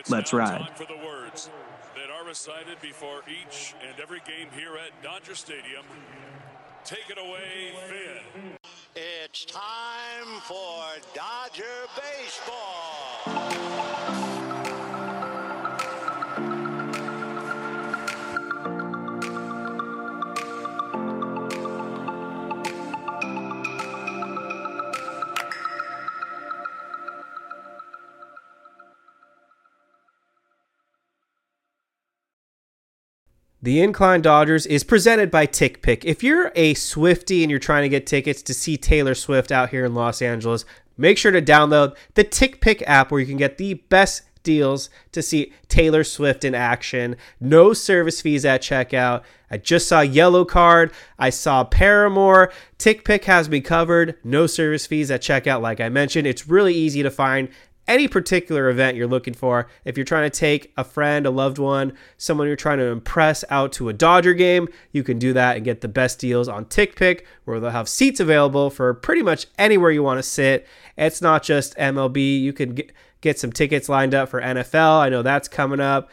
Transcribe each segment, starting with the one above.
It's Let's now ride. Time for the words that are recited before each and every game here at Dodger Stadium. Take it away, Finn. It's time for Dodger Baseball. The Incline Dodgers is presented by TickPick. If you're a Swifty and you're trying to get tickets to see Taylor Swift out here in Los Angeles, make sure to download the TickPick app where you can get the best deals to see Taylor Swift in action. No service fees at checkout. I just saw Yellow Card. I saw Paramore. TickPick has me covered. No service fees at checkout, like I mentioned. It's really easy to find any particular event you're looking for. If you're trying to take a friend, a loved one, someone you're trying to impress out to a Dodger game, you can do that and get the best deals on TickPick, where they'll have seats available for pretty much anywhere you want to sit. It's not just MLB. You can get, get some tickets lined up for NFL. I know that's coming up.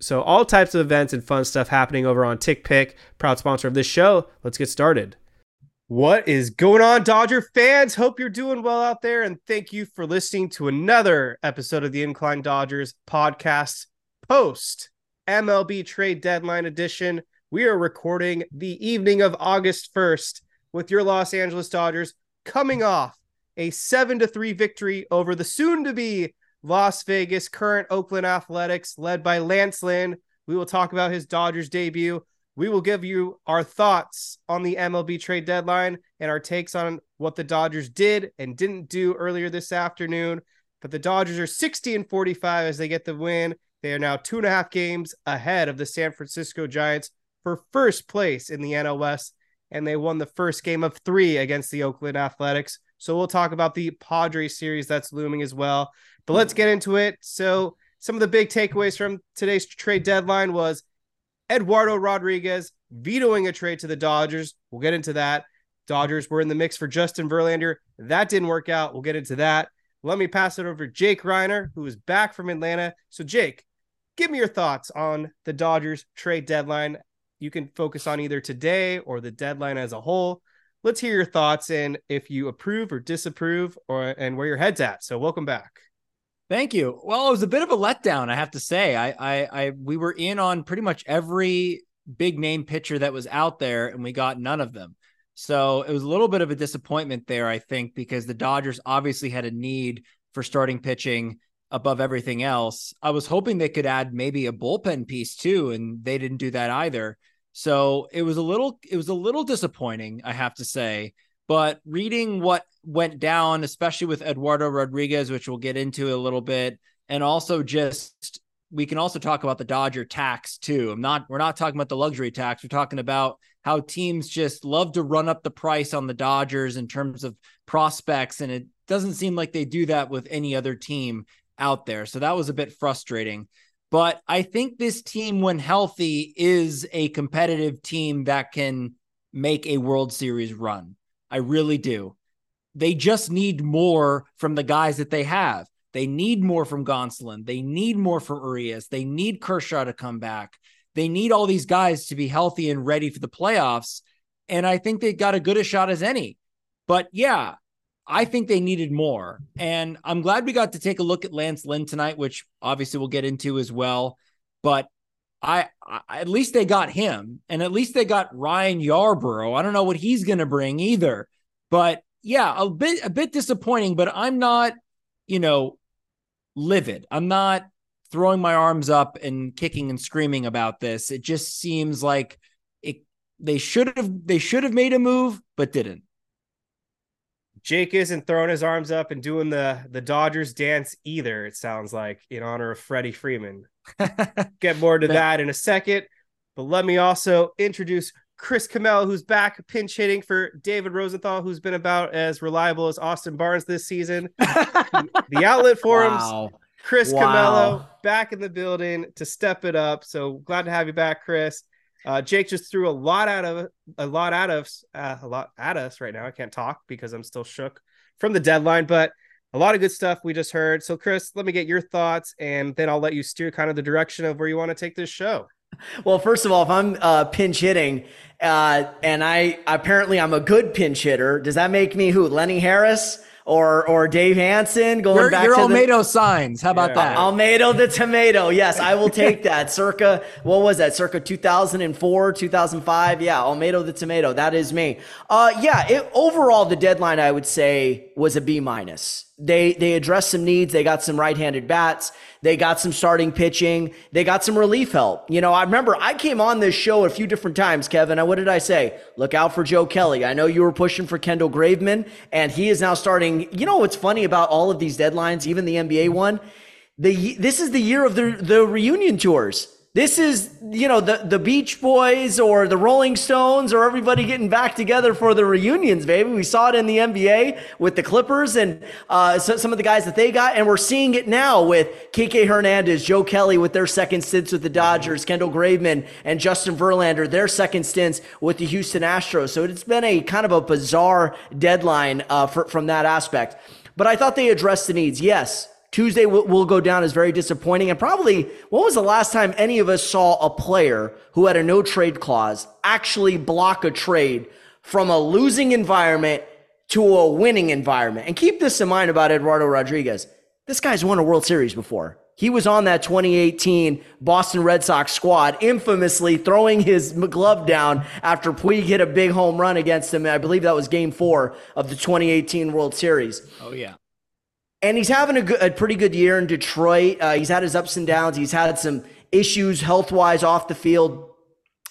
So all types of events and fun stuff happening over on TickPick, proud sponsor of this show. Let's get started. What is going on, Dodger fans? Hope you're doing well out there, and thank you for listening to another episode of the Incline Dodgers podcast post MLB trade deadline edition. We are recording the evening of August 1st with your Los Angeles Dodgers coming off a 7 to 3 victory over the soon to be Las Vegas current Oakland Athletics led by Lance Lynn. We will talk about his Dodgers debut. We will give you our thoughts on the MLB trade deadline and our takes on what the Dodgers did and didn't do earlier this afternoon. But the Dodgers are 60 and 45 as they get the win. They are now two and a half games ahead of the San Francisco Giants for first place in the NL West. And they won the first game of three against the Oakland Athletics. So we'll talk about the Padres series that's looming as well. But let's get into it. So some of the big takeaways from today's trade deadline was Eduardo Rodriguez vetoing a trade to the Dodgers. We'll get into that. Dodgers were in the mix for Justin Verlander. That didn't work out. We'll get into that. Let me pass it over to Jake Reiner, who is back from Atlanta. So, Jake, give me your thoughts on the Dodgers trade deadline. You can focus on either today or the deadline as a whole. Let's hear your thoughts and if you approve or disapprove or and where your head's at. So, welcome back. Thank you. Well, it was a bit of a letdown, I have to say. I, I, I, we were in on pretty much every big name pitcher that was out there, and we got none of them. So it was a little bit of a disappointment there, I think, because the Dodgers obviously had a need for starting pitching above everything else. I was hoping they could add maybe a bullpen piece too, and they didn't do that either. So it was a little, it was a little disappointing, I have to say. But reading what went down, especially with Eduardo Rodriguez, which we'll get into a little bit, and also just we can also talk about the Dodger tax too. I'm not we're not talking about the luxury tax. We're talking about how teams just love to run up the price on the Dodgers in terms of prospects, and it doesn't seem like they do that with any other team out there. So that was a bit frustrating. But I think this team, when healthy, is a competitive team that can make a World Series run. I really do. They just need more from the guys that they have. They need more from Gonsolin. They need more from Urias. They need Kershaw to come back. They need all these guys to be healthy and ready for the playoffs. And I think they got as good a shot as any. But yeah, I think they needed more. And I'm glad we got to take a look at Lance Lynn tonight, which obviously we'll get into as well. But I, I at least they got him, and at least they got Ryan Yarbrough. I don't know what he's going to bring either, but yeah, a bit a bit disappointing. But I'm not, you know, livid. I'm not throwing my arms up and kicking and screaming about this. It just seems like it. They should have they should have made a move, but didn't. Jake isn't throwing his arms up and doing the the Dodgers dance either. It sounds like in honor of Freddie Freeman. Get more to that in a second, but let me also introduce Chris Camello, who's back pinch hitting for David Rosenthal, who's been about as reliable as Austin Barnes this season. the outlet forums, Wow. Chris Wow. Camello back in the building to step it up. So glad to have you back, Chris. Uh, Jake just threw a lot out of a lot out of uh, a lot at us right now. I can't talk because I'm still shook from the deadline, but a lot of good stuff we just heard. So, Chris, let me get your thoughts, and then I'll let you steer kind of the direction of where you want to take this show. Well, first of all, if I'm uh, pinch hitting, uh, and I apparently I'm a good pinch hitter, does that make me who? Lenny Harris or or Dave Hansen going Your, back your to the Almeida signs. How about Yeah. that? Almeida the tomato. Yes, I will take that. Circa what was that? Circa 2004, 2005. Yeah, Almeida the tomato. That is me. Uh, yeah. It, overall, the deadline I would say was a B minus. They they addressed some needs. They got some right-handed bats. They got some starting pitching. They got some relief help. You know, I remember I came on this show a few different times, Kevin. And what did I say? Look out for Joe Kelly. I know you were pushing for Kendall Graveman, and he is now starting. You know what's funny about all of these deadlines, even the NBA one? the this is the year of the the reunion tours. This is you know the the Beach Boys or the Rolling Stones or everybody getting back together for the reunions, baby. We saw it in the NBA with the Clippers and uh, so, some of the guys that they got, and we're seeing it now with Kike Hernandez, Joe Kelly with their second stints with the Dodgers, Kendall Graveman and Justin Verlander their second stints with the Houston Astros. So it's been a kind of a bizarre deadline uh, for, from that aspect. But I thought they addressed the needs. Yes, Tuesday will, will go down as very disappointing. And probably, when was the last time any of us saw a player who had a no trade clause actually block a trade from a losing environment to a winning environment? And keep this in mind about Eduardo Rodriguez. This guy's won a World Series before. He was on that 2018 Boston Red Sox squad, infamously throwing his glove down after Puig hit a big home run against him. I believe that was game four of the 2018 World Series oh yeah. And he's having a, good, a pretty good year in Detroit. Uh, he's had his ups and downs. He's had some issues health wise off the field.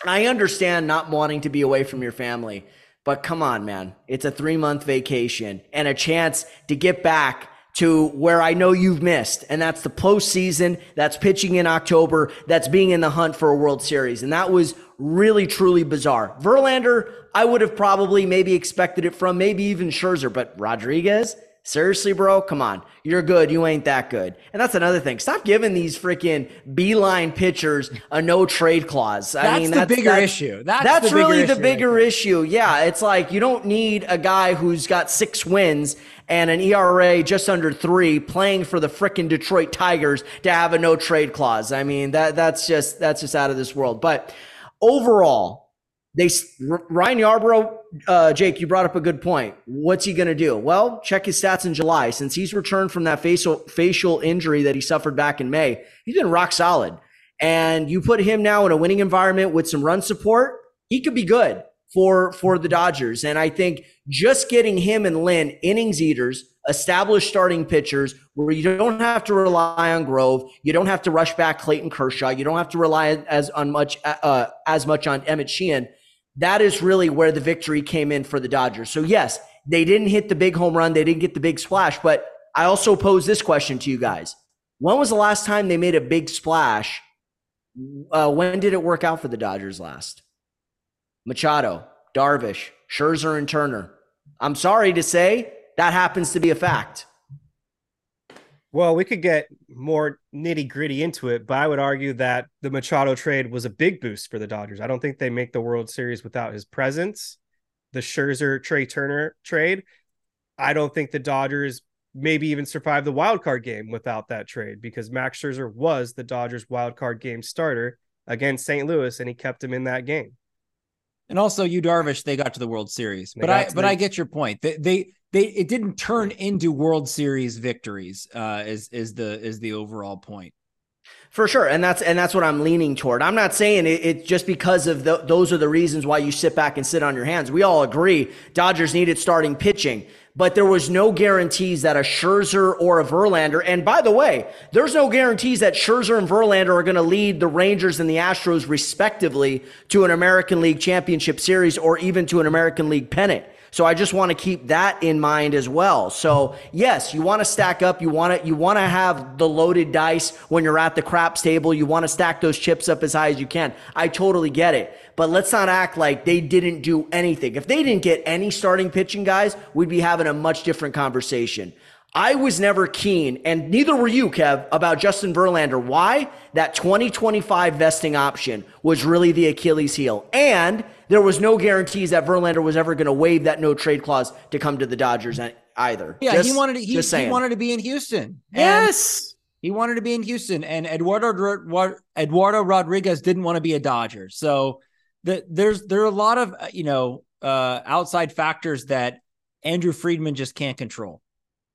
I understand not wanting to be away from your family, but come on, man. It's a three month vacation and a chance to get back to where I know you've missed. And that's the postseason. That's pitching in October. That's being in the hunt for a World Series. And that was really, truly bizarre. Verlander, I would have probably maybe expected it from, maybe even Scherzer, but Rodriguez, Seriously, bro, come on. You're good. You ain't that good. And that's another thing. Stop giving these freaking beeline pitchers a no trade clause. I That's mean, the that's bigger that's- issue. That's That's, the really the right bigger issue. Yeah, it's like you don't need a guy who's got six wins and an ERA just under three playing for the frickin' Detroit Tigers to have a no trade clause. I mean, that that's just that's just out of this world. But overall, they Ryan Yarbrough, uh, Jake, you brought up a good point. What's he going to do? Well, check his stats in July. Since he's returned from that facial facial injury that he suffered back in May, he's been rock solid. And you put him now in a winning environment with some run support, he could be good for for the Dodgers. And I think just getting him and Lynn innings eaters, established starting pitchers, where you don't have to rely on Grove, you don't have to rush back Clayton Kershaw, you don't have to rely as on much uh, as much on Emmett Sheehan. That is really where the victory came in for the Dodgers. So yes, they didn't hit the big home run, they didn't get the big splash, but I also pose this question to you guys: When was the last time they made a big splash? Uh, when did it work out for the Dodgers last? Machado, Darvish, Scherzer, and Turner. I'm sorry to say that happens to be a fact. Well, we could get more nitty gritty into it, but I would argue that the Machado trade was a big boost for the Dodgers. I don't think they make the World Series without his presence. The Scherzer Trey Turner trade, I don't think the Dodgers maybe even survive the wild card game without that trade because Max Scherzer was the Dodgers wild card game starter against St. Louis and he kept him in that game. And also, you Darvish, they got to the World Series. They But I but the- I get your point. They, they, they, it didn't turn into World Series victories. Uh, is is the is the overall point? For sure, and that's and that's what I'm leaning toward. I'm not saying it, it just because of the, those are the reasons why you sit back and sit on your hands. We all agree Dodgers needed starting pitching, but there was no guarantees that a Scherzer or a Verlander. And by the way, there's no guarantees that Scherzer and Verlander are going to lead the Rangers and the Astros respectively to an American League Championship Series or even to an American League pennant. So I just want to keep that in mind as well. So yes, you want to stack up. You want to you want to have the loaded dice when you're at the craps table. You want to stack those chips up as high as you can. I totally get it. But let's not act like they didn't do anything. If they didn't get any starting pitching guys, we'd be having a much different conversation. I was never keen, and neither were you, Kev, about Justin Verlander. Why? That 2025 vesting option was really the Achilles heel. And there was no guarantees that Verlander was ever going to waive that no trade clause to come to the Dodgers either. Yeah, just, he wanted to, he, he, wanted to be in Houston. Yes. He wanted to be in Houston, and Eduardo Eduardo Rodriguez didn't want to be a Dodger. So the, there's there are a lot of you know uh, outside factors that Andrew Friedman just can't control.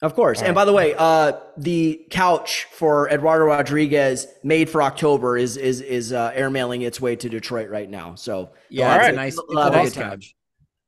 Of course. All and right. by the way, uh, the couch for Eduardo Rodriguez made for October is is is uh, airmailing its way to Detroit right now. So yeah, all right. nice, a, a nice couch.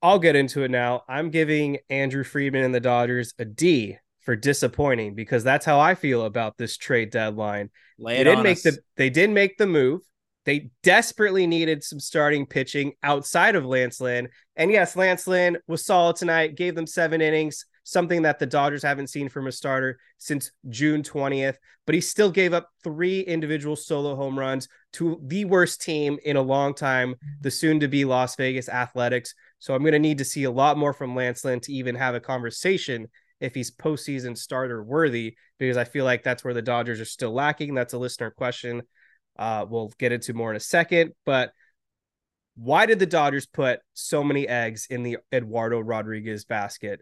I'll get into it now. I'm giving Andrew Friedman and the Dodgers a D for disappointing because that's how I feel about this trade deadline. Lay they didn't make us. the they did make the move. They desperately needed some starting pitching outside of Lance Lynn. And yes, Lance Lynn was solid tonight, gave them seven innings, something that the Dodgers haven't seen from a starter since June 20th. But he still gave up three individual solo home runs to the worst team in a long time, the soon to be Las Vegas Athletics. So I'm going to need to see a lot more from Lance Lynn to even have a conversation if he's postseason starter worthy, because I feel like that's where the Dodgers are still lacking. That's a listener question. Uh, we'll get into more in a second. But why did the Dodgers put so many eggs in the Eduardo Rodriguez basket?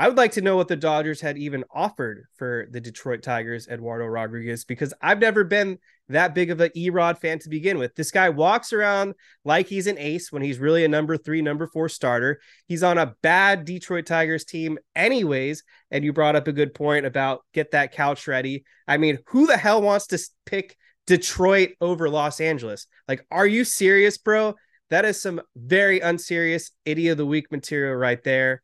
I would like to know what the Dodgers had even offered for the Detroit Tigers, Eduardo Rodriguez, because I've never been that big of an Erod fan to begin with. This guy walks around like he's an ace when he's really a number three, number four starter. He's on a bad Detroit Tigers team, anyways. And you brought up a good point about get that couch ready. I mean, who the hell wants to pick Detroit over Los Angeles? Like, are you serious, bro? That is some very unserious idiot of the week material right there.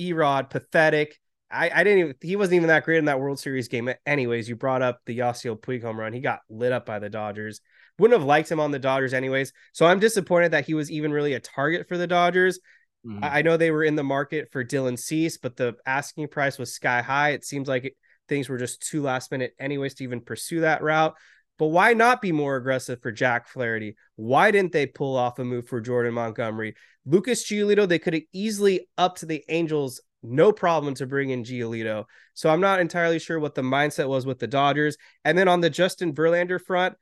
Erod, pathetic. I, I didn't even he wasn't even that great in that World Series game. Anyways, you brought up the Yasiel Puig home run. He got lit up by the Dodgers. Wouldn't have liked him on the Dodgers anyways. So I'm disappointed that he was even really a target for the Dodgers. Mm-hmm. I, I, know they were in the market for Dylan Cease, but the asking price was sky high. It seems like it, things were just too last minute anyways to even pursue that route. But why not be more aggressive for Jack Flaherty? Why didn't they pull off a move for Jordan Montgomery? Lucas Giolito, they could have easily upped the Angels, no problem to bring in Giolito. So I'm not entirely sure what the mindset was with the Dodgers. And then on the Justin Verlander front,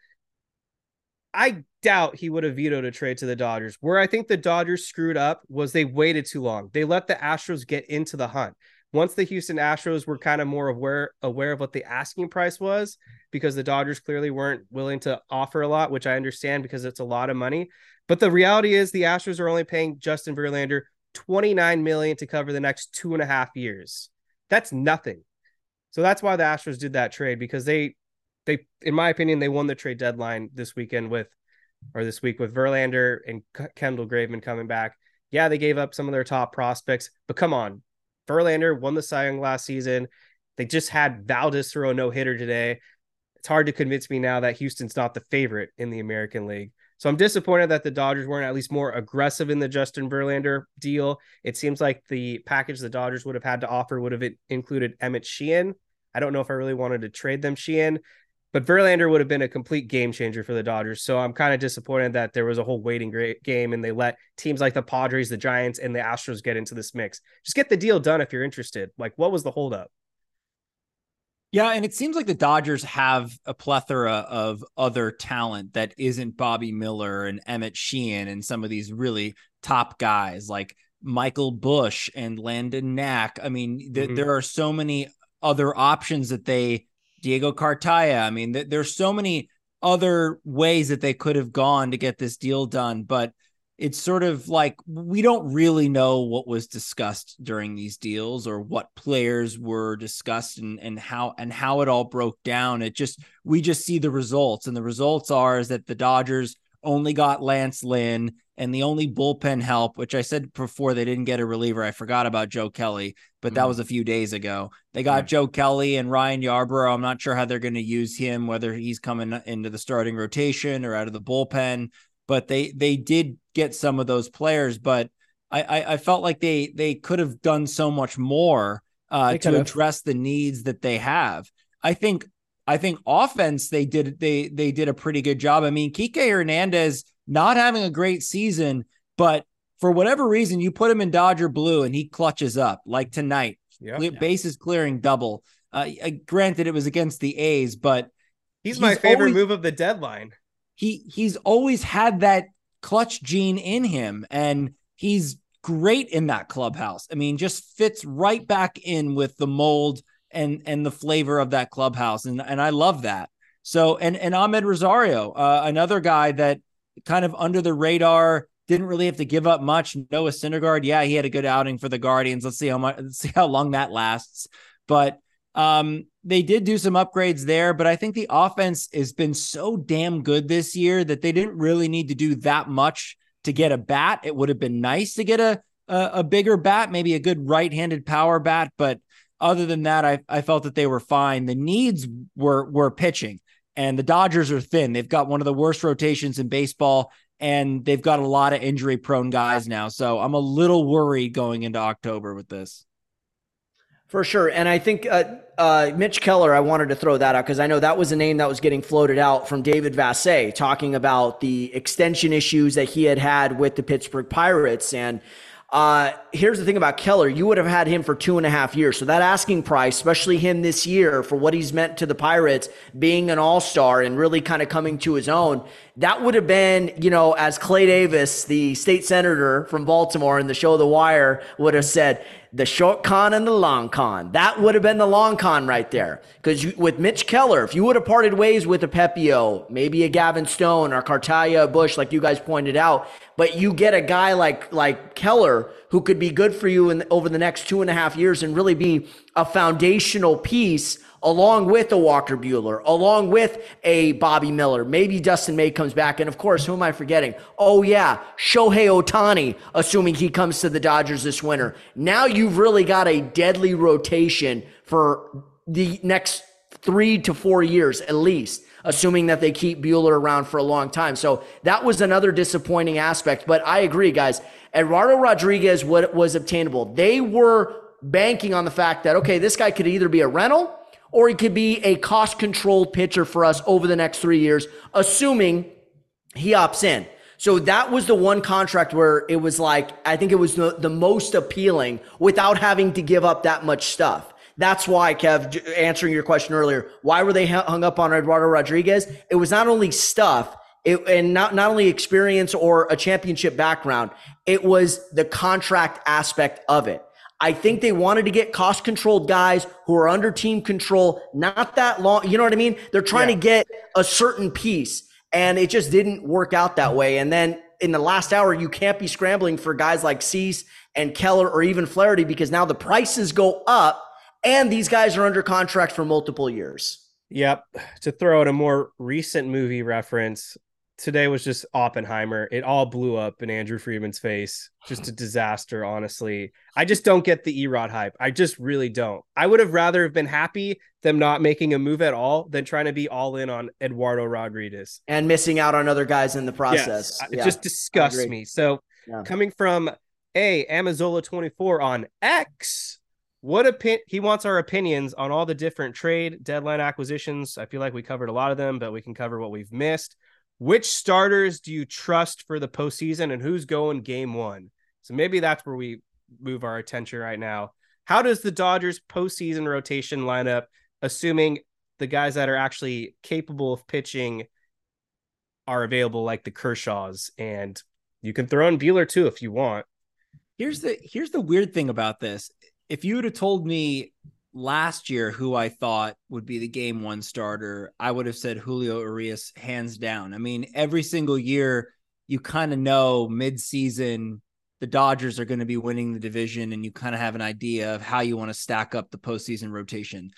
I doubt he would have vetoed a trade to the Dodgers. Where I think the Dodgers screwed up was they waited too long. They let the Astros get into the hunt once the Houston Astros were kind of more aware aware of what the asking price was, because the Dodgers clearly weren't willing to offer a lot, which I understand because it's a lot of money. But the reality is the Astros are only paying Justin Verlander 29 million to cover the next two and a half years. That's nothing. So that's why the Astros did that trade because they they in my opinion they won the trade deadline this weekend with or this week with Verlander and Kendall Graveman coming back. Yeah, they gave up some of their top prospects, but come on, Verlander won the Cy Young last season. They just had Valdez throw a no hitter today. It's hard to convince me now that Houston's not the favorite in the American League. So I'm disappointed that the Dodgers weren't at least more aggressive in the Justin Verlander deal. It seems like the package the Dodgers would have had to offer would have included Emmett Sheehan. I don't know if I really wanted to trade them Sheehan, but Verlander would have been a complete game changer for the Dodgers. So I'm kind of disappointed that there was a whole waiting game and they let teams like the Padres, the Giants, and the Astros get into this mix. Just get the deal done if you're interested. Like, what was the holdup? Yeah, and it seems like the Dodgers have a plethora of other talent that isn't Bobby Miller and Emmett Sheehan and some of these really top guys like Michael Busch and Landon Knack. I mean, th- mm-hmm. there are so many other options that they Diego Cartaya. I mean, th- there's so many other ways that they could have gone to get this deal done, but it's sort of like we don't really know what was discussed during these deals or what players were discussed and, and how and how it all broke down. It just we just see the results, and the results are is that the Dodgers only got Lance Lynn and the only bullpen help, which I said before they didn't get a reliever. I forgot about Joe Kelly, but that mm. was a few days ago. They got yeah. Joe Kelly and Ryan Yarbrough. I'm not sure how they're going to use him, whether he's coming into the starting rotation or out of the bullpen, but they they did get some of those players. But I, I, I felt like they they could have done so much more uh, to address the needs that they have. I think I think offense they did they they did a pretty good job. I mean, Kike Hernandez not having a great season, but for whatever reason, you put him in Dodger blue and he clutches up like tonight. Yeah. Bases clearing double. Uh, uh, granted, it was against the A's, but He's, my favorite always- move of the deadline. he he's always had that clutch gene in him and he's great in that clubhouse. I mean, just fits right back in with the mold and and the flavor of that clubhouse and and I love that. So and and Amed Rosario, uh, another guy that kind of under the radar didn't really have to give up much. Noah Syndergaard, yeah, he had a good outing for the Guardians. Let's see how much see how long that lasts. But um, they did do some upgrades there, but I think the offense has been so damn good this year that they didn't really need to do that much to get a bat. It would have been nice to get a a, a bigger bat, maybe a good right-handed power bat, but other than that, I, I felt that they were fine. The needs were were pitching, and the Dodgers are thin. They've got one of the worst rotations in baseball, and they've got a lot of injury-prone guys now. So I'm a little worried going into October with this. For sure. And I think uh, uh, Mitch Keller, I wanted to throw that out because I know that was a name that was getting floated out from David Vassegh talking about the extension issues that he had had with the Pittsburgh Pirates. And uh, here's the thing about Keller you would have had him for two and a half years. So that asking price, especially him this year for what he's meant to the Pirates, being an all star and really kind of coming to his own, that would have been, you know, as Clay Davis, the state senator from Baltimore in the show The Wire, would have said, the short con and the long con. That would have been the long con right there. Because with Mitch Keller, if you would have parted ways with a Pepiot, maybe a Gavin Stone or Cartaya Busch, like you guys pointed out, but you get a guy like like Keller who could be good for you in over the next two and a half years and really be a foundational piece along with a Walker Buehler, along with a Bobby Miller. Maybe Dustin May comes back. And of course, who am I forgetting? Oh, yeah, Shohei Ohtani, assuming he comes to the Dodgers this winter. Now you've really got a deadly rotation for the next three to four years at least. Assuming that they keep Buehler around for a long time. So that was another disappointing aspect. But I agree, guys. Eduardo Rodriguez what was obtainable. They were banking on the fact that, okay, this guy could either be a rental or he could be a cost controlled pitcher for us over the next three years, assuming he opts in. So that was the one contract where it was like, I think it was the, the most appealing without having to give up that much stuff. That's why, Kev, answering your question earlier, why were they hung up on Eduardo Rodriguez? It was not only stuff, it, and not, not only experience or a championship background, it was the contract aspect of it. I think they wanted to get cost controlled guys who are under team control, not that long. You know what I mean? They're trying to get a certain piece, and it just didn't work out that way. And then in the last hour, you can't be scrambling for guys like Cease and Keller or even Flaherty because now the prices go up, and these guys are under contract for multiple years. Yep. To throw out a more recent movie reference, today was just Oppenheimer. It all blew up in Andrew Friedman's face. Just a disaster, honestly. I just don't get the Erod hype. I just really don't. I would have rather have been happy them not making a move at all than trying to be all in on Eduardo Rodriguez. And missing out on other guys in the process. Yes, it just disgusts me. So Yeah. coming from a Amazola24 on X, what opin he wants our opinions on all the different trade deadline acquisitions. I feel like we covered a lot of them, but we can cover what we've missed. Which starters do you trust for the postseason and who's going game one? So maybe that's where we move our attention right now. How does the Dodgers postseason rotation line up, assuming the guys that are actually capable of pitching are available, like the Kershaws, and you can throw in Buehler too if you want. Here's the here's the weird thing about this. If you would have told me last year who I thought would be the game one starter, I would have said Julio Urias hands down. I mean, every single year you kind of know mid-season the Dodgers are going to be winning the division and you kind of have an idea of how you want to stack up the postseason rotation.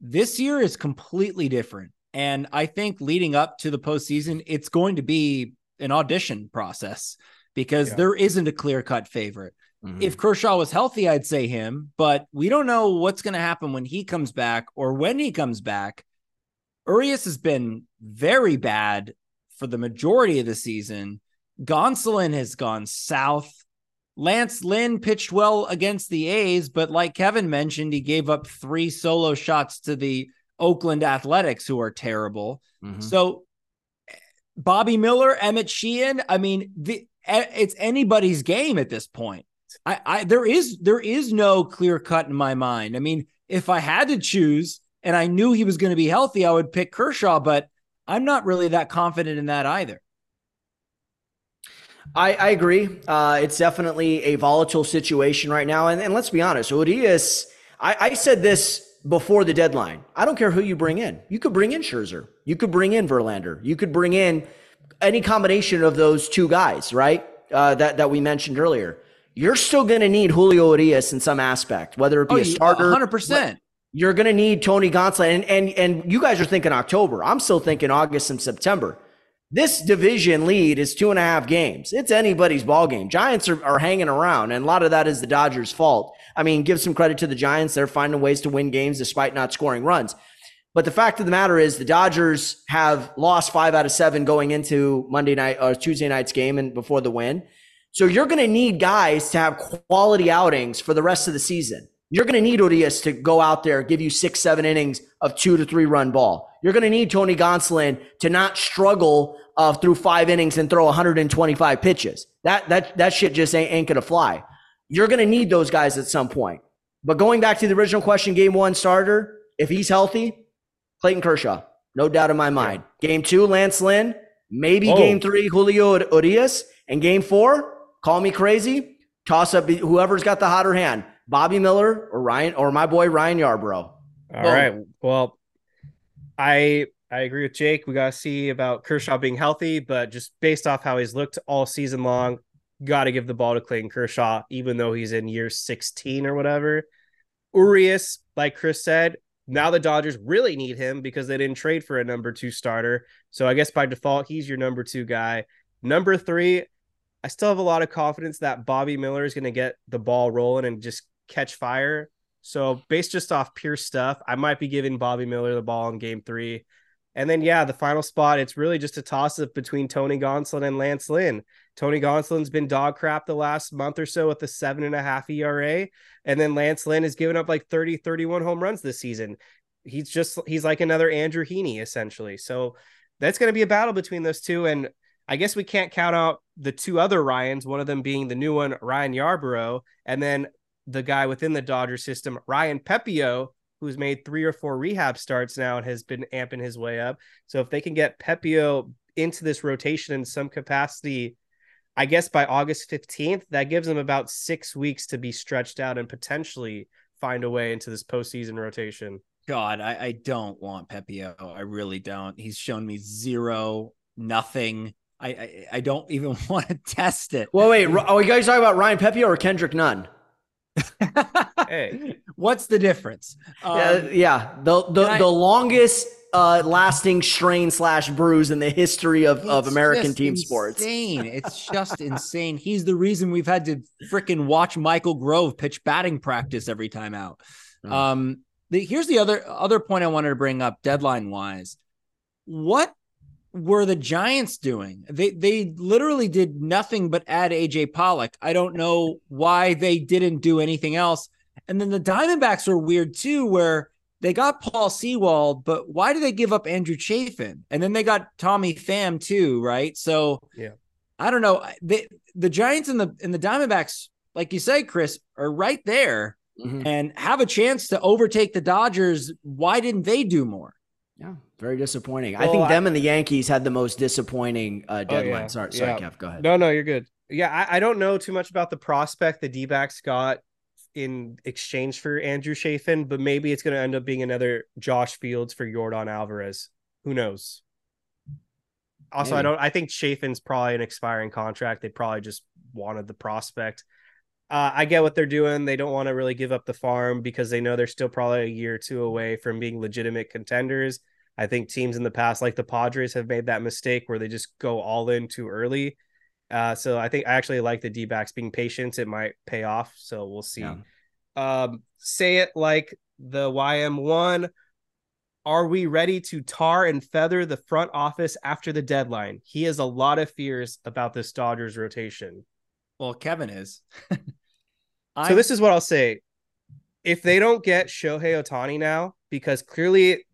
This year is completely different. And I think leading up to the postseason, it's going to be an audition process because Yeah. there isn't a clear cut favorite. Mhm. If Kershaw was healthy, I'd say him, but we don't know what's going to happen when he comes back or when he comes back. Urias has been very bad for the majority of the season. Gonsolin has gone south. Lance Lynn pitched well against the A's, but like Kevin mentioned, he gave up three solo shots to the Oakland Athletics, who are terrible. Mm-hmm. So Bobby Miller, Emmett Sheehan, I mean, the, it's anybody's game at this point. I, I there is there is no clear cut in my mind. I mean, if I had to choose and I knew he was going to be healthy, I would pick Kershaw, but I'm not really that confident in that either. I, I agree. Uh, it's definitely a volatile situation right now. And, and let's be honest, Urias, I, I said this before the deadline. I don't care who you bring in. You could bring in Scherzer. You could bring in Verlander. You could bring in any combination of those two guys, right? Uh, that, that we mentioned earlier. You're still going to need Julio Urias in some aspect, whether it be oh, a starter. 100%. You're going to need Tony Gonsolin. And, and, and you guys are thinking October. I'm still thinking August and September. This division lead is two and a half games. It's anybody's ball game. Giants are, are hanging around, and a lot of that is the Dodgers' fault. I mean, give some credit to the Giants. They're finding ways to win games despite not scoring runs. But the fact of the matter is, the Dodgers have lost five out of seven going into Monday night or Tuesday night's game and before the win. So you're going to need guys to have quality outings for the rest of the season. You're going to need Urias to go out there, give you six, seven innings of two to three run ball. You're going to need Tony Gonsolin to not struggle uh, through five innings and throw 125 pitches. That that that shit just ain't, ain't gonna fly. You're gonna need those guys at some point. But going back to the original question, game one starter, if he's healthy, Clayton Kershaw, no doubt in my mind. Game two, Lance Lynn, maybe Whoa. game three, Julio Urias, and game four, call me crazy, toss up whoever's got the hotter hand, Bobby Miller or Ryan or my boy Ryan Yarbrough. All Boom. right. Well, I I agree with Jake. We got to see about Kershaw being healthy, but just based off how he's looked all season long, got to give the ball to Clayton Kershaw, even though he's in year 16 or whatever. Urias, like Chris said, now the Dodgers really need him because they didn't trade for a number two starter. So I guess by default, he's your number two guy. Number three, I still have a lot of confidence that Bobby Miller is going to get the ball rolling and just catch fire. So based just off pure stuff, I might be giving Bobby Miller the ball in game three. And then, yeah, the final spot, it's really just a toss up between Tony Gonsolin and Lance Lynn. Tony Gonsolin's been dog crap the last month or so with a seven and a half ERA. And then Lance Lynn has given up like 30, 31 home runs this season. He's just, he's like another Andrew Heaney, essentially. So that's going to be a battle between those two. And I guess we can't count out the two other Ryans, one of them being the new one, Ryan Yarbrough, and then the guy within the Dodger system, Ryan Pepiot, who's made three or four rehab starts now and has been amping his way up. So if they can get Pepiot into this rotation in some capacity, I guess by August 15th, that gives them about six weeks to be stretched out and potentially find a way into this postseason rotation. God, I, I don't want Pepiot. I really don't. He's shown me zero, nothing. I, I, I don't even want to test it. Well, wait. Are you guys talking about Ryan Pepiot or Kendrick Nunn? hey, what's the difference? Um, yeah, yeah, the the, I, the longest uh, lasting strain slash bruise in the history of, of American team insane. sports. It's just insane. He's the reason we've had to freaking watch Michael Grove pitch batting practice every time out. Mm. Um, the, here's the other other point I wanted to bring up, deadline wise. What were the Giants doing? They they literally did nothing but add AJ Pollock. I don't know why they didn't do anything else. And then the Diamondbacks were weird too, where they got Paul Sewald, but why did they give up Andrew Chafin? And then they got Tommy Pham too, right? So yeah, I don't know. The the Giants and the and the Diamondbacks, like you say, Chris, are right there mm-hmm. and have a chance to overtake the Dodgers. Why didn't they do more? Yeah, very disappointing. Well, I think them I, and the Yankees had the most disappointing uh, deadline. Oh, yeah. Sorry, sorry, yeah. Kev, go ahead. No, no, you're good. Yeah, I, I don't know too much about the prospect the D backs got in exchange for Andrew Chafin, but maybe it's going to end up being another Josh Fields for Yordan Alvarez. Who knows? Also, maybe. I don't. I think Chafin's probably an expiring contract. They probably just wanted the prospect. Uh, I get what they're doing. They don't want to really give up the farm because they know they're still probably a year or two away from being legitimate contenders. I think teams in the past, like the Padres, have made that mistake where they just go all in too early. Uh, so I think I actually like the D backs being patient. It might pay off. So we'll see. Yeah. Um, say it like the YM1. Are we ready to tar and feather the front office after the deadline? He has a lot of fears about this Dodgers rotation. Well, Kevin is. so this is what I'll say. If they don't get Shohei Ohtani now, because clearly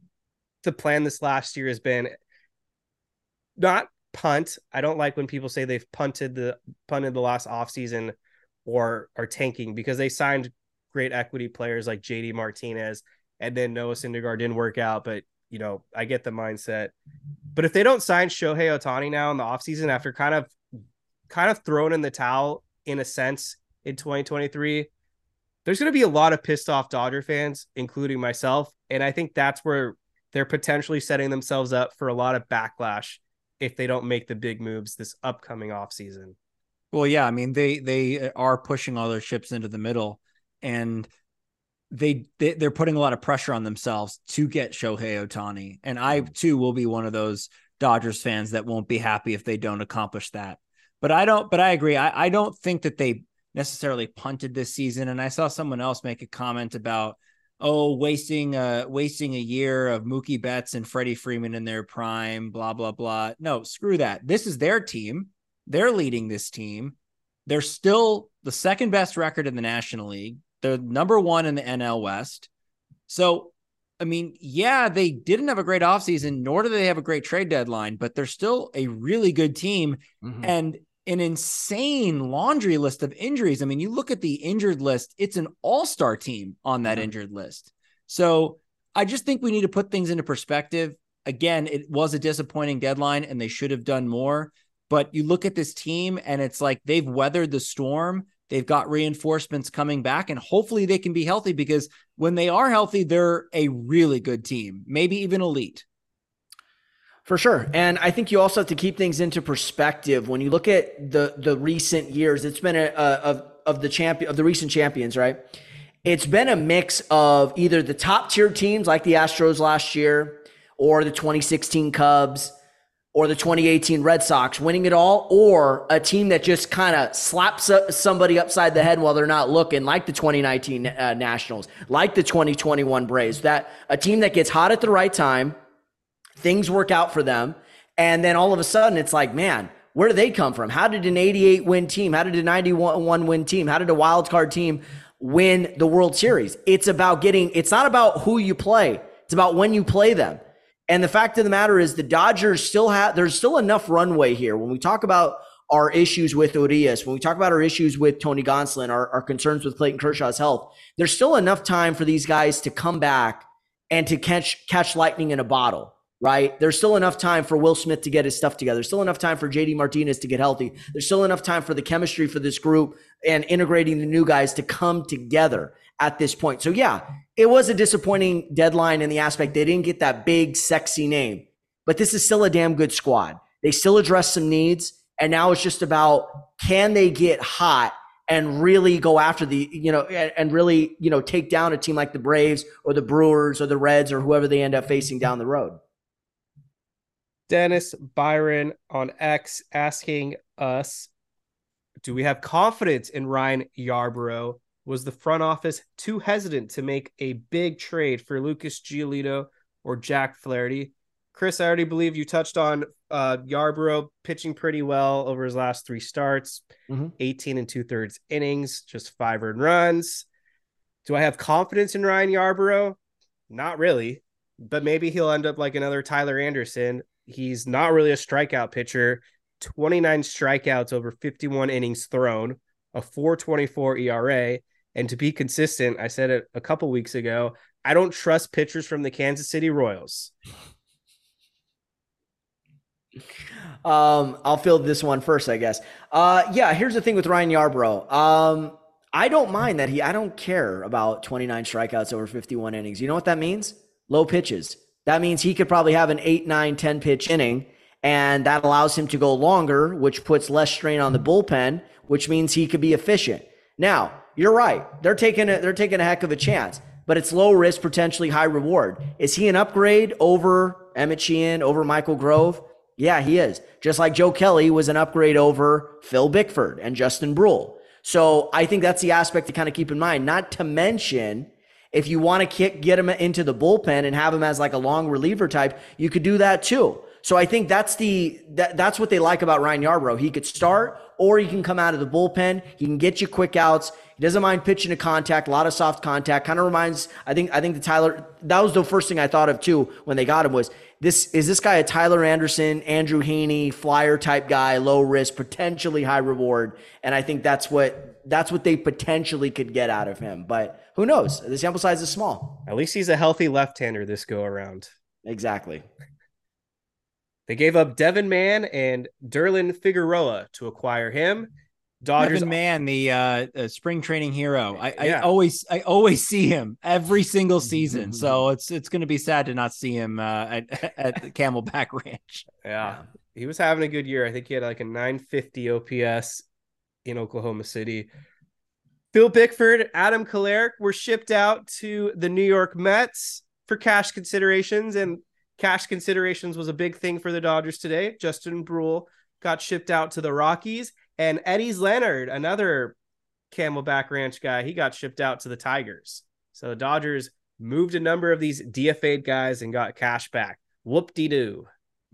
the plan this last year has been not punt. I don't like when people say they've punted the punted the last offseason or are tanking because they signed great equity players like JD Martinez and then Noah Syndergaard didn't work out, but you know, I get the mindset. But if they don't sign Shohei Ohtani now in the offseason after kind of kind of thrown in the towel in a sense in 2023, there's going to be a lot of pissed off Dodger fans, including myself. And I think that's where they're potentially setting themselves up for a lot of backlash if they don't make the big moves this upcoming offseason. Well, yeah, I mean they they are pushing all their ships into the middle and they, they they're putting a lot of pressure on themselves to get Shohei Ohtani. And I mm-hmm. too will be one of those Dodgers fans that won't be happy if they don't accomplish that. But I don't but I agree. I, I don't think that they necessarily punted this season. And I saw someone else make a comment about oh, wasting uh wasting a year of Mookie Betts and Freddie Freeman in their prime, blah blah blah. No, screw that. This is their team. They're leading this team. They're still the second best record in the National League. They're number one in the NL West. So, I mean, yeah, they didn't have a great offseason, nor do they have a great trade deadline, but they're still a really good team. Mm-hmm. And an insane laundry list of injuries. I mean, you look at the injured list, it's an all star team on that mm-hmm. injured list. So I just think we need to put things into perspective. Again, it was a disappointing deadline and they should have done more. But you look at this team and it's like they've weathered the storm. They've got reinforcements coming back, and hopefully they can be healthy because when they are healthy, they're a really good team, maybe even elite. For sure. And I think you also have to keep things into perspective. When you look at the the recent years, it's been a, a of of the champion of the recent champions, right? It's been a mix of either the top tier teams like the Astros last year or the 2016 Cubs or the 2018 Red Sox winning it all, or a team that just kind of slaps somebody upside the head while they're not looking, like the 2019 uh, Nationals, like the 2021 Braves. That a team that gets hot at the right time, things work out for them. And then all of a sudden, it's like, man, where do they come from? How did an 88 win team, how did a 91 win team, how did a wild card team win the World Series? It's about getting, it's not about who you play, it's about when you play them. And the fact of the matter is, the Dodgers still have, there's still enough runway here. When we talk about our issues with Urias, when we talk about our issues with Tony Gonsolin, our, our concerns with Clayton Kershaw's health, there's still enough time for these guys to come back and to catch catch lightning in a bottle right? There's still enough time for Will Smith to get his stuff together. There's still enough time for JD Martinez to get healthy. There's still enough time for the chemistry for this group and integrating the new guys to come together at this point. So yeah, it was a disappointing deadline in the aspect they didn't get that big sexy name. But this is still a damn good squad. They still address some needs and now it's just about can they get hot and really go after the you know and really you know take down a team like the Braves or the Brewers or the Reds or whoever they end up facing down the road. Dennis Byron on X asking us Do we have confidence in Ryan Yarbrough? Was the front office too hesitant to make a big trade for Lucas Giolito or Jack Flaherty? Chris, I already believe you touched on uh, Yarbrough pitching pretty well over his last three starts, mm-hmm. 18 and two thirds innings, just five earned runs. Do I have confidence in Ryan Yarbrough? Not really, but maybe he'll end up like another Tyler Anderson He's not really a strikeout pitcher. 29 strikeouts over 51 innings thrown, a 424 ERA. And to be consistent, I said it a couple weeks ago, I don't trust pitchers from the Kansas City Royals. Um, I'll fill this one first, I guess. Uh, yeah, here's the thing with Ryan Yarbrough. Um, I don't mind that he, I don't care about 29 strikeouts over 51 innings. You know what that means? Low pitches. That means he could probably have an 8, 9, 10 pitch inning, and that allows him to go longer, which puts less strain on the bullpen, which means he could be efficient. Now, you're right. They're taking a, they're taking a heck of a chance, but it's low risk, potentially high reward. Is he an upgrade over Emmett Sheehan, over Michael Grove? Yeah, he is. Just like Joe Kelly was an upgrade over Phil Bickford and Justin Bruihl. So I think that's the aspect to kind of keep in mind. Not to mention if you want to get him into the bullpen and have him as like a long reliever type, you could do that too. So I think that's the that, that's what they like about Ryan Yarbrough. He could start or he can come out of the bullpen. He can get you quick outs. He doesn't mind pitching to contact, a lot of soft contact. Kind of reminds I think I think the Tyler that was the first thing I thought of too when they got him was this is this guy a Tyler Anderson, Andrew Heaney, flyer type guy, low risk, potentially high reward. And I think that's what that's what they potentially could get out of him. But who knows? The sample size is small. At least he's a healthy left-hander this go around. Exactly. They gave up Devin Mann and Derlin Figueroa to acquire him. Dodgers Mann, the uh, uh, spring training hero. I, Yeah. I always I always see him every single season. so it's it's going to be sad to not see him uh, at at the Camelback Ranch. Yeah. He was having a good year. I think he had like a 950 OPS in Oklahoma City. Phil Bickford, Adam Kolarek were shipped out to the New York Mets for cash considerations, and cash considerations was a big thing for the Dodgers today. Justin Bruihl got shipped out to the Rockies, and Eddys Leonard, another Camelback Ranch guy, he got shipped out to the Tigers. So the Dodgers moved a number of these DFA'd guys and got cash back. Whoop de doo.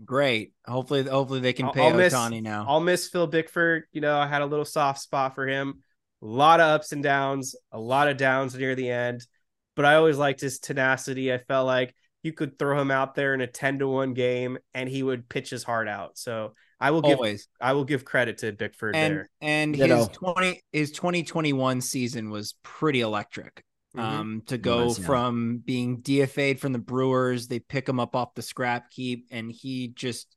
Great. Hopefully, hopefully they can pay I'll miss- Ohtani now. I'll miss Phil Bickford. You know, I had a little soft spot for him. A lot of ups and downs, a lot of downs near the end, but I always liked his tenacity. I felt like you could throw him out there in a 10 to 1 game and he would pitch his heart out. So I will give Always. I will give credit to Bickford and there. and Ditto. his 20 his 2021 season was pretty electric Mhm. um to go Was, yeah. from being DFA'd from the Brewers they pick him up off the scrap keep and he just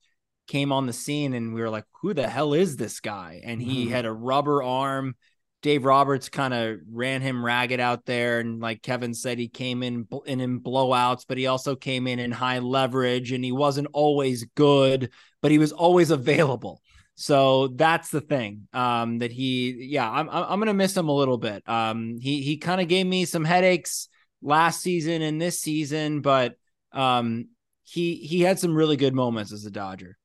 came on the scene and we were like who the hell is this guy and he Mhm. had a rubber arm Dave Roberts kind of ran him ragged out there and like Kevin said he came in in blowouts but he also came in in high leverage and he wasn't always good but he was always available so that's the thing. Um, that he, yeah, I'm I'm I'm gonna miss him a little bit. Um, he he kind of gave me some headaches last season and this season, but um, he he had some really good moments as a Dodger.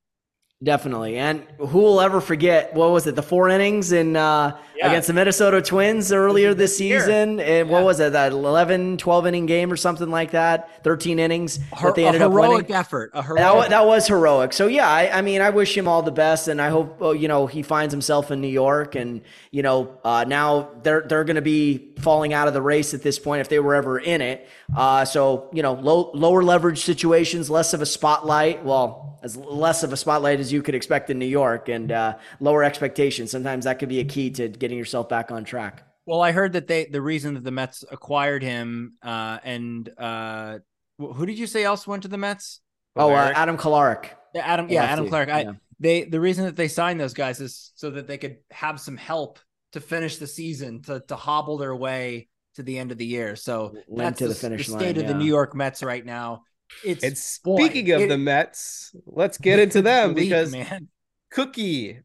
Definitely. And who will ever forget what was it, the four innings in uh Yeah. against the Minnesota Twins earlier this year. season? And what was it, that 11, 12 inning game or something like that? 13 innings Her- that they a ended up winning. heroic effort. A heroic. That, that was heroic. So yeah, I, I mean, I wish him all the best, and I hope oh, you know he finds himself in New York, and you know uh, now they're they're going to be falling out of the race at this point if they were ever in it. Uh, so you know, low, lower leverage situations, less of a spotlight. Well, as less of a spotlight as you could expect in New York, and uh, lower expectations. Sometimes that could be a key to getting yourself back on track. Well, I heard that they the reason that the Mets acquired him, uh, and uh, who did you say else went to the Mets? Oh, uh, Adam Kolarek. Yeah, Adam. Yeah, Adam Clark. I, yeah. they the reason that they signed those guys is so that they could have some help to finish the season to to hobble their way to the end of the year. So Limp that's to the s- finish state line, of the. New York Mets right now. It's And boy, speaking of it- the Mets, let's get into them bleak, because man. Cookie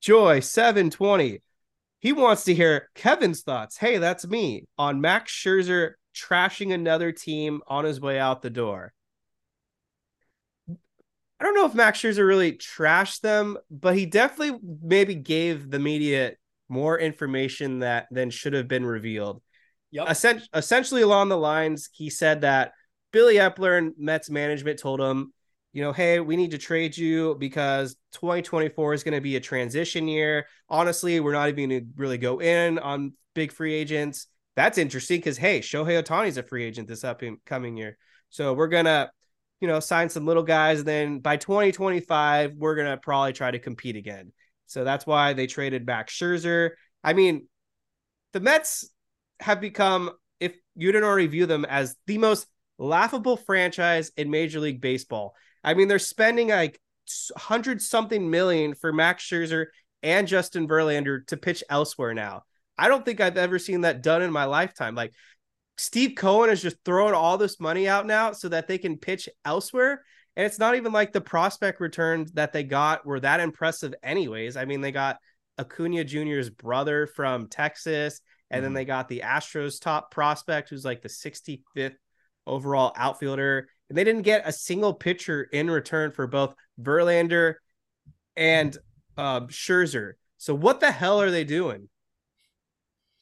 Joy 720. He wants to hear Kevin's thoughts. Hey, that's me on Max Scherzer trashing another team on his way out the door. I don't know if Max Scherzer really trashed them, but he definitely maybe gave the media more information that than should have been revealed. Yep. Essen- essentially, along the lines, he said that Billy Eppler and Mets management told him, you know, hey, we need to trade you because 2024 is going to be a transition year. Honestly, we're not even going to really go in on big free agents. That's interesting because hey, Shohei Ohtani's a free agent this upcoming year, so we're gonna, you know, sign some little guys. And then by 2025, we're gonna probably try to compete again. So that's why they traded back Scherzer. I mean, the Mets have become, if you didn't already view them as the most laughable franchise in Major League Baseball. I mean, they're spending like hundred something million for Max Scherzer and Justin Verlander to pitch elsewhere now. I don't think I've ever seen that done in my lifetime. Like Steve Cohen is just throwing all this money out now so that they can pitch elsewhere. And it's not even like the prospect returns that they got were that impressive, anyways. I mean, they got Acuna Jr.'s brother from Texas, and then mm-hmm. they got the Astros top prospect, who's like the 65th overall outfielder. And they didn't get a single pitcher in return for both Verlander and um, Scherzer. So what the hell are they doing?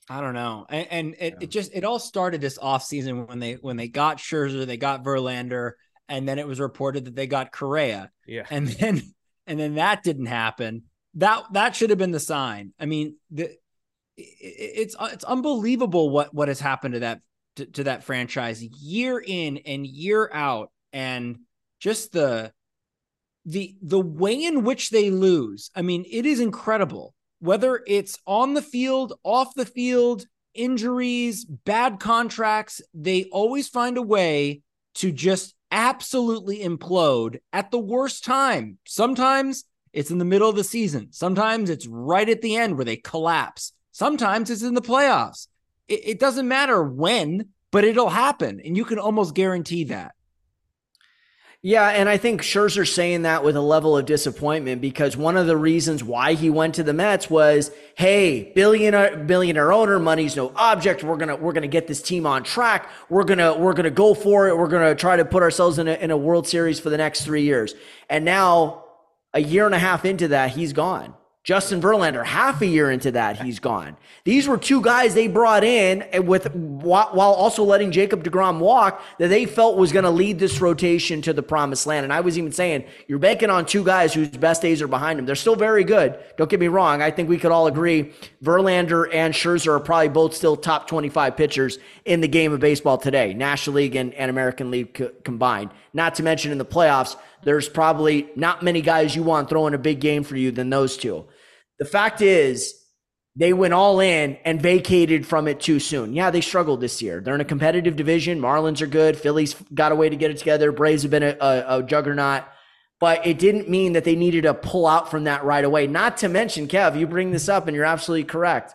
I don't know. And, and it, it just it all started this offseason when they when they got Scherzer, they got Verlander, and then it was reported that they got Correa. Yeah. And then and then that didn't happen. That that should have been the sign. I mean, the it's it's unbelievable what what has happened to that to, to that franchise year in and year out and just the the the way in which they lose. I mean, it is incredible. Whether it's on the field, off the field, injuries, bad contracts, they always find a way to just absolutely implode at the worst time. Sometimes it's in the middle of the season. Sometimes it's right at the end where they collapse. Sometimes it's in the playoffs. It, it doesn't matter when, but it'll happen. And you can almost guarantee that. Yeah, and I think Scherzer saying that with a level of disappointment because one of the reasons why he went to the Mets was, "Hey, billionaire billionaire owner, money's no object. We're gonna we're gonna get this team on track. We're gonna we're gonna go for it. We're gonna try to put ourselves in a, in a World Series for the next three years." And now, a year and a half into that, he's gone. Justin Verlander, half a year into that, he's gone. These were two guys they brought in with while also letting Jacob DeGrom walk that they felt was going to lead this rotation to the promised land. And I was even saying, you're banking on two guys whose best days are behind them. They're still very good. Don't get me wrong. I think we could all agree Verlander and Scherzer are probably both still top 25 pitchers in the game of baseball today, National League and, and American League co- combined. Not to mention in the playoffs, there's probably not many guys you want throwing a big game for you than those two. The fact is, they went all in and vacated from it too soon. Yeah, they struggled this year. They're in a competitive division. Marlins are good. Phillies got a way to get it together. Braves have been a, a, a juggernaut. But it didn't mean that they needed to pull out from that right away. Not to mention, Kev, you bring this up and you're absolutely correct.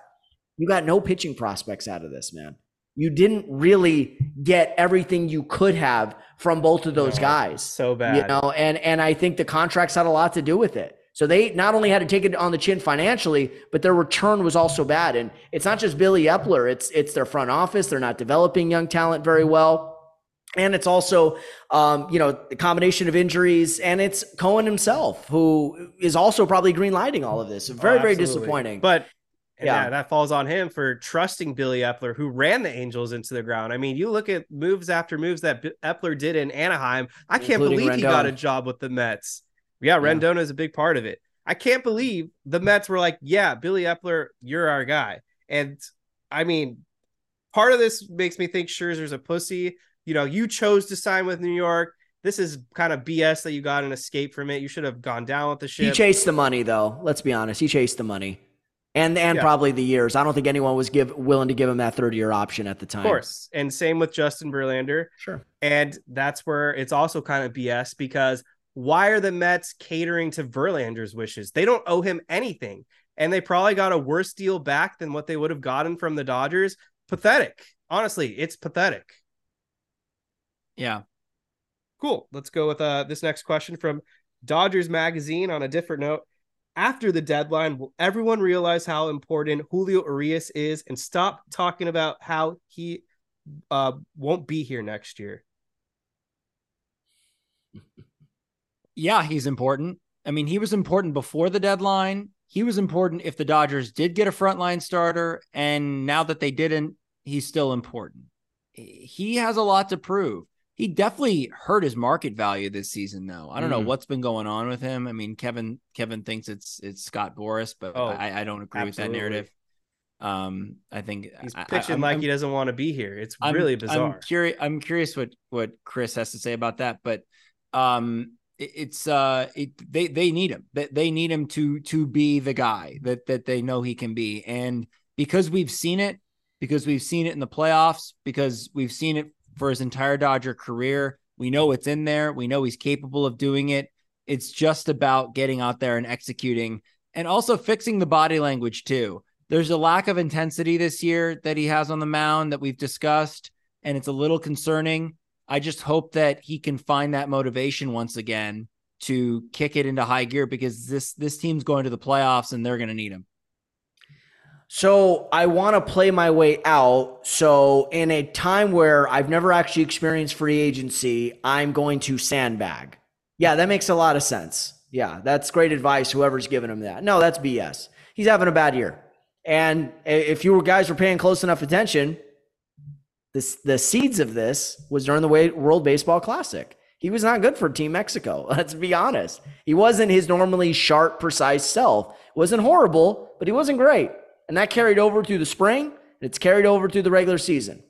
You got no pitching prospects out of this, man. You didn't really get everything you could have from both of those no, guys. So bad. You know, and and I think the contracts had a lot to do with it. So they not only had to take it on the chin financially, but their return was also bad. And it's not just Billy Eppler; it's it's their front office. They're not developing young talent very well. And it's also, um, you know, the combination of injuries, and it's Cohen himself who is also probably greenlighting all of this. Very, oh, very disappointing. But yeah. yeah. that falls on him for trusting Billy Eppler, who ran the Angels into the ground. I mean, you look at moves after moves that Eppler did in Anaheim. I can't Including believe Rendon. he got a job with the Mets. Yeah, Rendon yeah. is a big part of it. I can't believe the Mets were like, yeah, Billy Eppler, you're our guy. And I mean, part of this makes me think Scherzer's a pussy. You know, you chose to sign with New York. This is kind of BS that you got an escape from it. You should have gone down with the ship. He chased the money, though. Let's be honest. He chased the money. And and yeah. probably the years. I don't think anyone was give willing to give him that 30 year option at the time. Of course. And same with Justin Verlander. Sure. And that's where it's also kind of BS because why are the Mets catering to Verlander's wishes? They don't owe him anything. And they probably got a worse deal back than what they would have gotten from the Dodgers. Pathetic. Honestly, it's pathetic. Yeah. Cool. Let's go with uh, this next question from Dodgers Magazine on a different note. After the deadline, will everyone realize how important Julio Urias is and stop talking about how he uh, won't be here next year? yeah, he's important. I mean, he was important before the deadline. He was important if the Dodgers did get a frontline starter. And now that they didn't, he's still important. He has a lot to prove. He definitely hurt his market value this season, though. I don't mm. know what's been going on with him. I mean, Kevin Kevin thinks it's it's Scott Boras, but oh, I, I, don't agree absolutely. with that narrative. Um, I think he's pitching I, like I'm, he doesn't want to be here. It's I'm, really bizarre. I'm curious. I'm curious what what Chris has to say about that, but um, it's uh it, they they need him. That they need him to to be the guy that that they know he can be. And because we've seen it because we've seen it in the playoffs because we've seen it for his entire Dodger career we know it's in there. We know he's capable of doing it. It's just about getting out there and executing and also fixing the body language too. There's a lack of intensity this year that he has on the mound that we've discussed and it's a little concerning I just hope that he can find that motivation once again to kick it into high gear because this this team's going to the playoffs and they're going to need him. So I want to play my way out. So in a time where I've never actually experienced free agency, I'm going to sandbag. Yeah, that makes a lot of sense. Yeah, that's great advice. Whoever's giving him that. No, that's BS. He's having a bad year. And eh, if you guys were paying close enough attention, this, the seeds of this was during the World Baseball Classic. He was not good for Team Mexico. Let's be honest. He wasn't his normally sharp, precise self. wasn't horrible, but he wasn't great. And that carried over through the spring. And it's carried over through the regular season.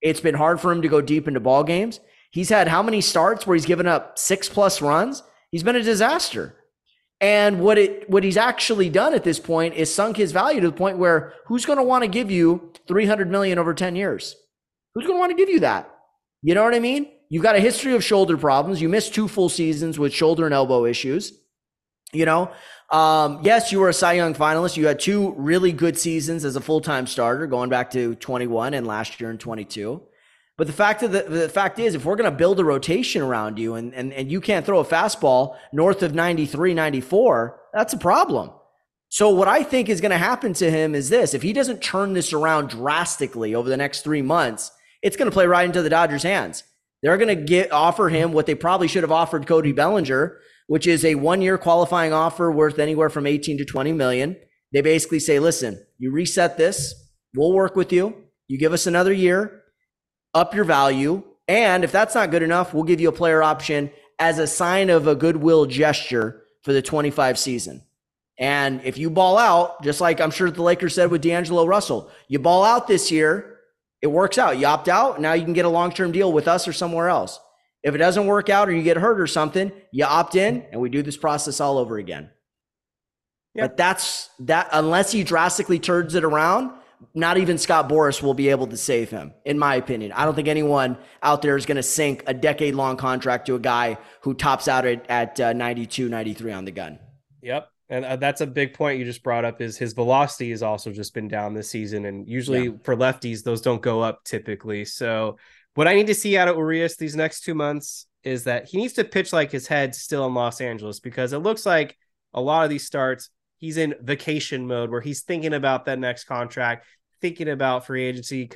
It's been hard for him to go deep into ball games. He's had how many starts where he's given up six plus runs? He's been a disaster. And what it what he's actually done at this point is sunk his value to the point where who's going to want to give you 300 million over 10 years? Who's going to want to give you that? You know what I mean? You've got a history of shoulder problems. You missed two full seasons with shoulder and elbow issues. You know, um, yes, you were a Cy Young finalist. You had two really good seasons as a full time starter, going back to 21 and last year in 22. But the fact of the, the fact is, if we're going to build a rotation around you and, and, and you can't throw a fastball north of 93, 94, that's a problem. So what I think is going to happen to him is this: if he doesn't turn this around drastically over the next three months, it's going to play right into the Dodgers' hands. They're going to get offer him what they probably should have offered Cody Bellinger, which is a one-year qualifying offer worth anywhere from 18 to 20 million. They basically say, "Listen, you reset this, we'll work with you. You give us another year, up your value. And if that's not good enough, we'll give you a player option as a sign of a goodwill gesture for the 25 season. And if you ball out, just like I'm sure the Lakers said with D'Angelo Russell, you ball out this year, it works out. You opt out, now you can get a long term deal with us or somewhere else. If it doesn't work out or you get hurt or something, you opt in and we do this process all over again. Yep. But that's that, unless he drastically turns it around, not even Scott Boras will be able to save him, in my opinion. I don't think anyone out there is going to sink a decade long contract to a guy who tops out at, at uh, 92, 93 on the gun. Yep. And uh, that's a big point you just brought up is his velocity has also just been down this season. And usually yeah. for lefties, those don't go up typically. So what I need to see out of Urias these next two months is that he needs to pitch like his head's still in Los Angeles because it looks like a lot of these starts he's in vacation mode where he's thinking about that next contract, thinking about free agency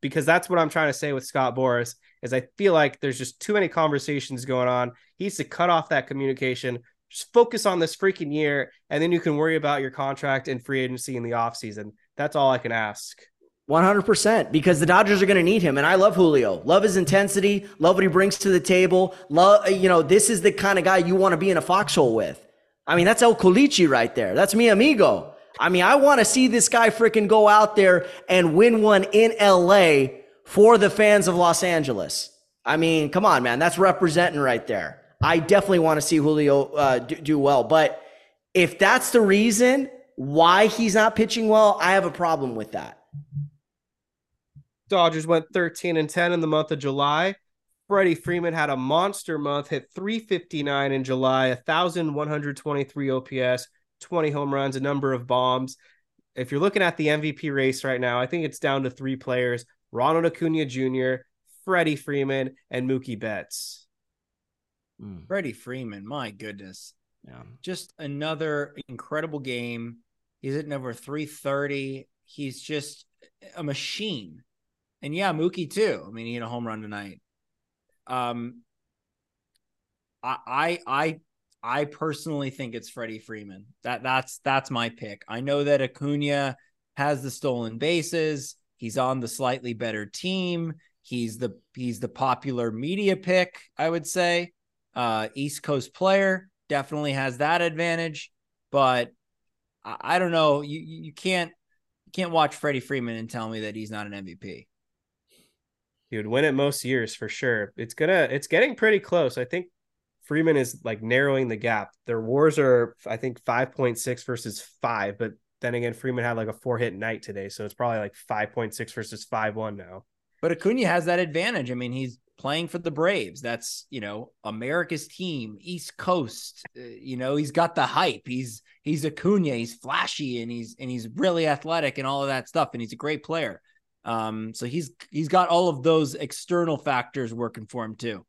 because that's what I'm trying to say with Scott Boras is I feel like there's just too many conversations going on. He needs to cut off that communication, just focus on this freaking year, and then you can worry about your contract and free agency in the offseason. That's all I can ask. 100% because the Dodgers are going to need him. And I love Julio. Love his intensity. Love what he brings to the table. Love, you know, this is the kind of guy you want to be in a foxhole with. I mean, that's El Culichi right there. That's mi amigo. I mean, I want to see this guy freaking go out there and win one in LA for the fans of Los Angeles. I mean, come on, man. That's representing right there. I definitely want to see Julio uh, do, do well. But if that's the reason why he's not pitching well, I have a problem with that. Dodgers went 13 and 10 in the month of July. Freddie Freeman had a monster month, hit 359 in July, 1,123 OPS, 20 home runs, a number of bombs. If you're looking at the MVP race right now, I think it's down to three players Ronald Acuna Jr., Freddie Freeman, and Mookie Betts. Mm. Freddie Freeman, my goodness. Yeah. Just another incredible game. He's at number 330. He's just a machine. And yeah, Mookie too. I mean, he had a home run tonight. Um, I I I personally think it's Freddie Freeman. That that's that's my pick. I know that Acuna has the stolen bases. He's on the slightly better team. He's the he's the popular media pick, I would say. Uh, East Coast player definitely has that advantage, but I, I don't know. You you can't you can't watch Freddie Freeman and tell me that he's not an MVP. He would win it most years for sure. It's gonna it's getting pretty close. I think Freeman is like narrowing the gap. Their wars are I think 5.6 versus 5, but then again Freeman had like a four hit night today, so it's probably like 5.6 versus 5-1 now. But Acuna has that advantage. I mean, he's playing for the Braves. That's, you know, America's team, East Coast. Uh, you know, he's got the hype. He's he's Acuna, he's flashy and he's and he's really athletic and all of that stuff and he's a great player. Um, so he's he's got all of those external factors working for him too.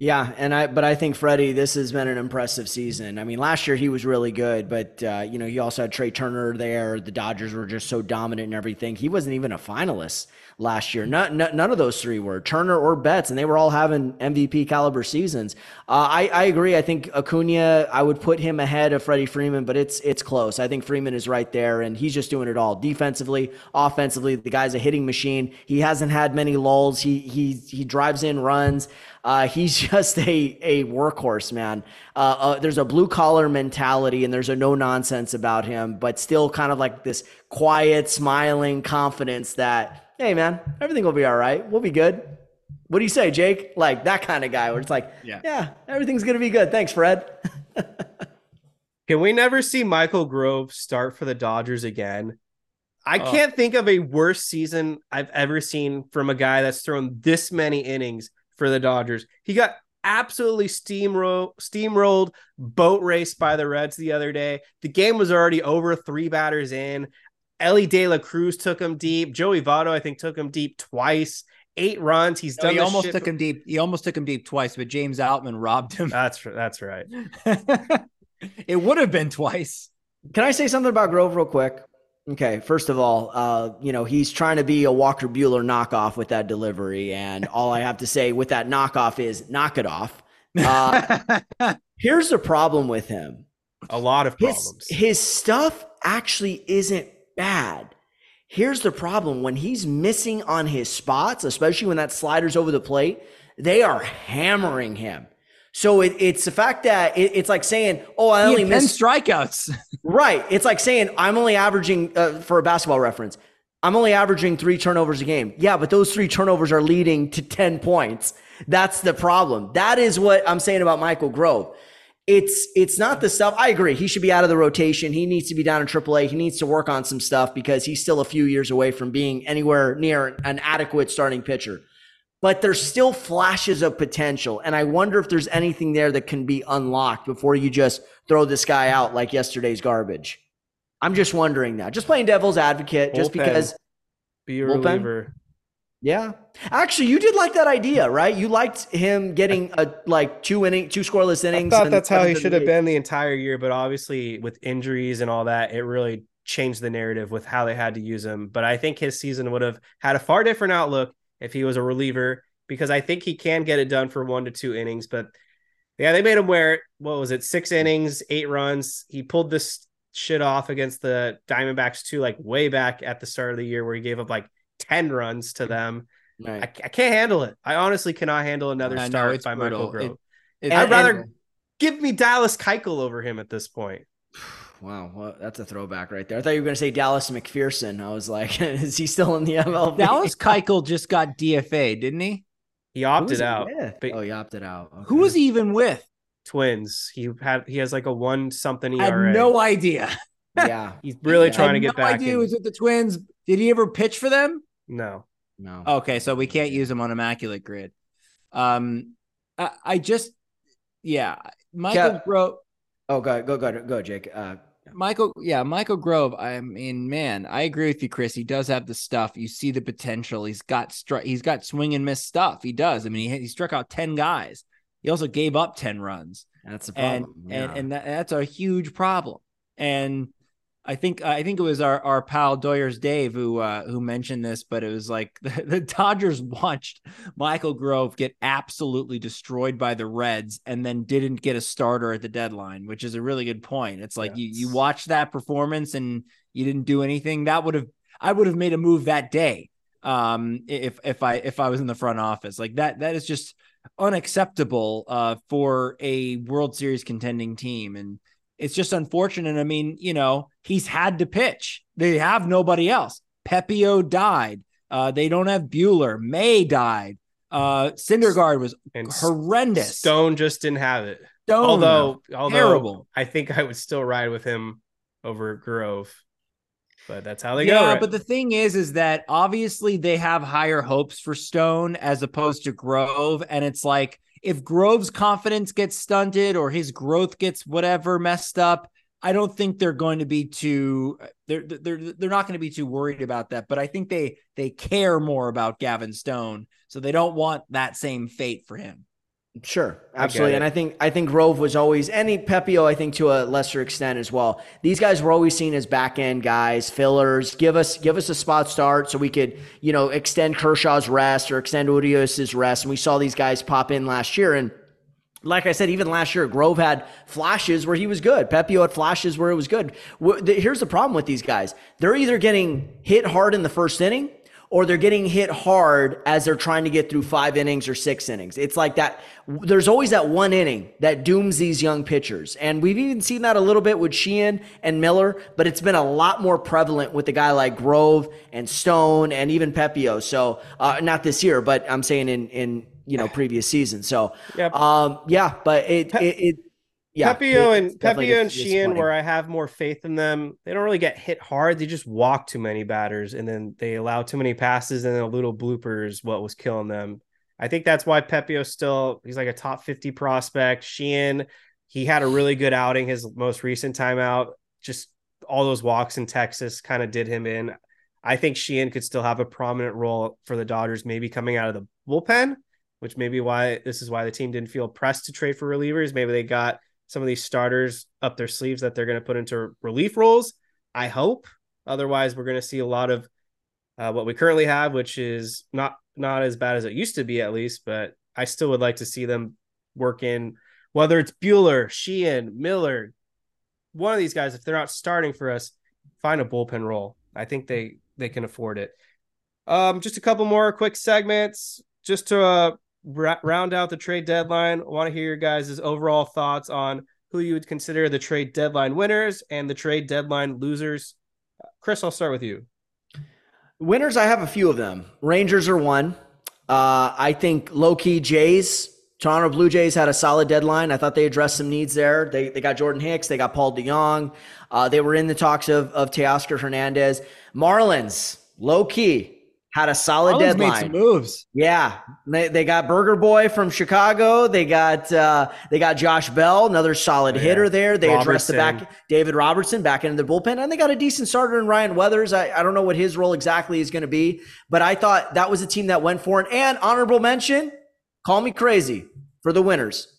Yeah, and I but I think Freddie, this has been an impressive season. I mean, last year he was really good, but uh, you know he also had Trea Turner there. The Dodgers were just so dominant and everything. He wasn't even a finalist last year. None, none of those three were Turner or Betts, and they were all having MVP caliber seasons. Uh, I I agree. I think Acuna, I would put him ahead of Freddie Freeman, but it's it's close. I think Freeman is right there, and he's just doing it all defensively, offensively. The guy's a hitting machine. He hasn't had many lulls. He he he drives in runs. Uh, he's just a a workhorse, man. Uh, uh, there's a blue collar mentality and there's a no nonsense about him, but still kind of like this quiet, smiling confidence that hey, man, everything will be all right. We'll be good. What do you say, Jake? Like that kind of guy where it's like, yeah, yeah everything's gonna be good. Thanks, Fred. Can we never see Michael Grove start for the Dodgers again? I oh. can't think of a worse season I've ever seen from a guy that's thrown this many innings for the Dodgers. He got absolutely steamroll steamrolled boat race by the Reds the other day. The game was already over, three batters in. Elly De La Cruz took him deep. Joey Votto, I think, took him deep twice. Eight runs. He's no, done. He almost took him deep. He almost took him deep twice, but James Outman robbed him. That's that's right. it would have been twice. Can I say something about Grove real quick? Okay, first of all, uh, you know, he's trying to be a Walker Buehler knockoff with that delivery. And all I have to say with that knockoff is knock it off. Uh, here's the problem with him a lot of problems. His, his stuff actually isn't bad. Here's the problem when he's missing on his spots, especially when that slider's over the plate, they are hammering him. So it, it's the fact that it, it's like saying, "Oh, I only missed strikeouts." right. It's like saying I'm only averaging uh, for a basketball reference. I'm only averaging three turnovers a game. Yeah, but those three turnovers are leading to ten points. That's the problem. That is what I'm saying about Michael Grove. It's it's not the stuff. I agree. He should be out of the rotation. He needs to be down in AAA. He needs to work on some stuff because he's still a few years away from being anywhere near an adequate starting pitcher but there's still flashes of potential. And I wonder if there's anything there that can be unlocked before you just throw this guy out like yesterday's garbage. I'm just wondering that. Just playing devil's advocate, just because. Be a reliever. Yeah. Actually, you did like that idea, right? You liked him getting a like two inning, two scoreless innings. I thought that's how he should have been the entire year, but obviously with injuries and all that, it really changed the narrative with how they had to use him. But I think his season would have had a far different outlook if he was a reliever because I think he can get it done for one to two innings. But yeah, they made him wear it. what was it, six innings, eight runs. He pulled this shit off against the Diamondbacks too, like way back at the start of the year where he gave up like 10 runs to them. Right. I, I, can't handle it. I honestly cannot handle another start know, by brutal. Michael Grove. It, it, I'd rather and, give me Dallas Keuchel over him at this point. Wow, well, that's a throwback right there. I thought you were going to say Dallas McPherson. I was like, is he still in the MLB? Dallas Keuchel just got DFA, didn't he? He opted out. But oh, he opted out. Okay. Who was he even with? Twins. He had he has like a one something ERA. I had no idea. yeah, he's really yeah. trying to get no back. Idea in. was with the Twins. Did he ever pitch for them? No, no. Okay, so we can't use him on immaculate grid. Um, I, I just, yeah, Michael Grove. Oh, go go go go, Jake. Uh, Michael, yeah, Michael Grove. I mean, man, I agree with you, Chris. He does have the stuff. You see the potential. He's got stri- He's got swing and miss stuff. He does. I mean, he, he struck out ten guys. He also gave up ten runs. That's a problem. And yeah. and, and that, that's a huge problem. And I think I think it was our, our pal Doyers Dave who uh, who mentioned this, but it was like the, the, Dodgers watched Michael Grove get absolutely destroyed by the Reds and then didn't get a starter at the deadline, which is a really good point. It's like yes. you you watched that performance and you didn't do anything. That would have I would have made a move that day um, if if I if I was in the front office. Like that that is just unacceptable uh, for a World Series contending team and it's just unfortunate. I mean, you know, he's had to pitch. They have nobody else. Pepiot died. Uh, they don't have Buehler. May died. Uh, Syndergaard was and horrendous. Stone just didn't have it. Stone, although, although terrible. I think I would still ride with him over Grove. But that's how they yeah, go. Yeah, right? but the thing is, is that obviously they have higher hopes for Stone as opposed to Grove, and it's like if Grove's confidence gets stunted or his growth gets whatever messed up, I don't think they're going to be too they're they're they're not going to be too worried about that. But I think they they care more about Gavin Stone, so they don't want that same fate for him. Sure, absolutely, I and I think I think Grove was always any Pepiot. I think to a lesser extent as well. These guys were always seen as back end guys, fillers. Give us give us a spot start so we could you know extend Kershaw's rest or extend Urias's rest. And we saw these guys pop in last year, and like I said, even last year, Grove had flashes where he was good. Pepiot had flashes where it was good. Here's the problem with these guys: they're either getting hit hard in the first inning or they're getting hit hard as they're trying to get through five innings or six innings. It's like that. There's always that one inning that dooms these young pitchers. And we've even seen that a little bit with Sheehan and Miller, but it's been a lot more prevalent with a guy like Grove and Stone and even Pepiot. So, uh, not this year, but I'm saying in, in, you know, previous seasons. So, Yep. um, yeah, but it, it, it yeah, Pepiot and Pepiot and. Sheehan, where I have more faith in them, they don't really get hit hard. They just walk too many batters, and then they allow too many passes, and then a little bloopers what was killing them. I think that's why Pepiot still he's like a top fifty prospect. Sheehan, he had a really good outing his most recent time out. Just all those walks in Texas kind of did him in. I think Sheehan could still have a prominent role for the Dodgers, maybe coming out of the bullpen, which may be why this is why the team didn't feel pressed to trade for relievers. Maybe they got some of these starters up their sleeves that they're going to put into relief roles. I hope. Otherwise, we're going to see a lot of uh, what we currently have, which is not not as bad as it used to be, at least. But I still would like to see them work in whether it's Buehler, Sheehan, Miller, one of these guys. If they're not starting for us, find a bullpen role. I think they they can afford it. Um, just a couple more quick segments, just to uh, round out the trade deadline. I want to hear your guys' overall thoughts on who you would consider the trade deadline winners and the trade deadline losers. Chris, I'll start with you. Winners, I have a few of them. Rangers are one. Uh, I think low key Jays, Toronto Blue Jays had a solid deadline. I thought they addressed some needs there. They, they got Jordan Hicks, they got Paul DeJong. Uh, they were in the talks of, of Teoscar Hernandez. Marlins, low key, had a solid Marlins deadline. moves. Yeah, they, they got Burger Boy from Chicago. They got uh, they got Josh Bell, another solid yeah. hitter there. They addressed the back David Robertson back into the bullpen, and they got a decent starter in Ryan Weathers. I, I don't know what his role exactly is going to be, but I thought that was a team that went for it. And honorable mention, call me crazy for the winners,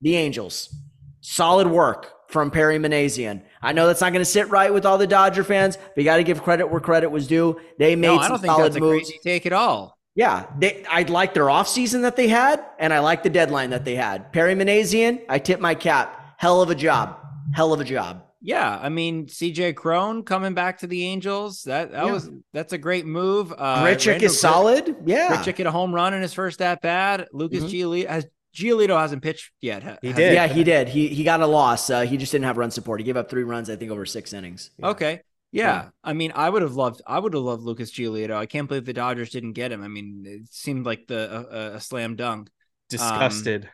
the Angels. Solid work from Perry Minasian. I know that's not going to sit right with all the Dodger fans, but you got to give credit where credit was due. They made No, some I don't think solid that's a moves. crazy take at all. Yeah, they, I like their offseason that they had, and I like the deadline that they had. Perry Minasian, I tip my cap. Hell of a job. Hell of a job. Yeah, I mean CJ Cron coming back to the Angels. That that Yeah. was that's a great move. Uh, Randall is solid. Yeah. Grichuk hit a home run in his first at bat. Lucas Mhm. Giolito has Giolito hasn't pitched yet. ha- He did. Yeah, he did. He he got a loss. Uh, he just didn't have run support. He gave up three runs, I think, over six innings. Okay. Yeah. I mean, I would have loved. I would have loved Lucas Giolito. I can't believe the Dodgers didn't get him. I mean, it seemed like the a, a slam dunk. Disgusted.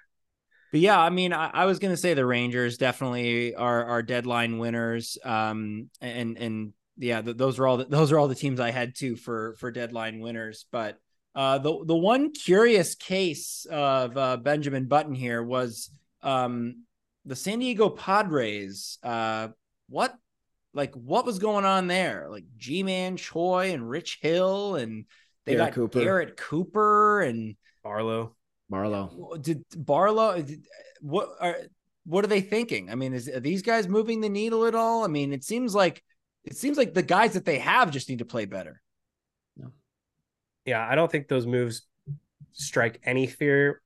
But yeah, I mean, I, I was gonna say the Rangers definitely are are deadline winners. Um, and and yeah, th- those are all the, those are all the teams I had too for for deadline winners. But uh, the the one curious case of uh, Benjamin Button here was um the San Diego Padres. Uh, what like what was going on there? Like Ji-Man Choi and Rich Hill and they Garrett got Cooper. Garrett Cooper and Barlow. Marlowe. did Barlow? Did, what are what are they thinking? I mean, is are these guys moving the needle at all? I mean, it seems like it seems like the guys that they have just need to play better. Yeah, I don't think those moves strike any fear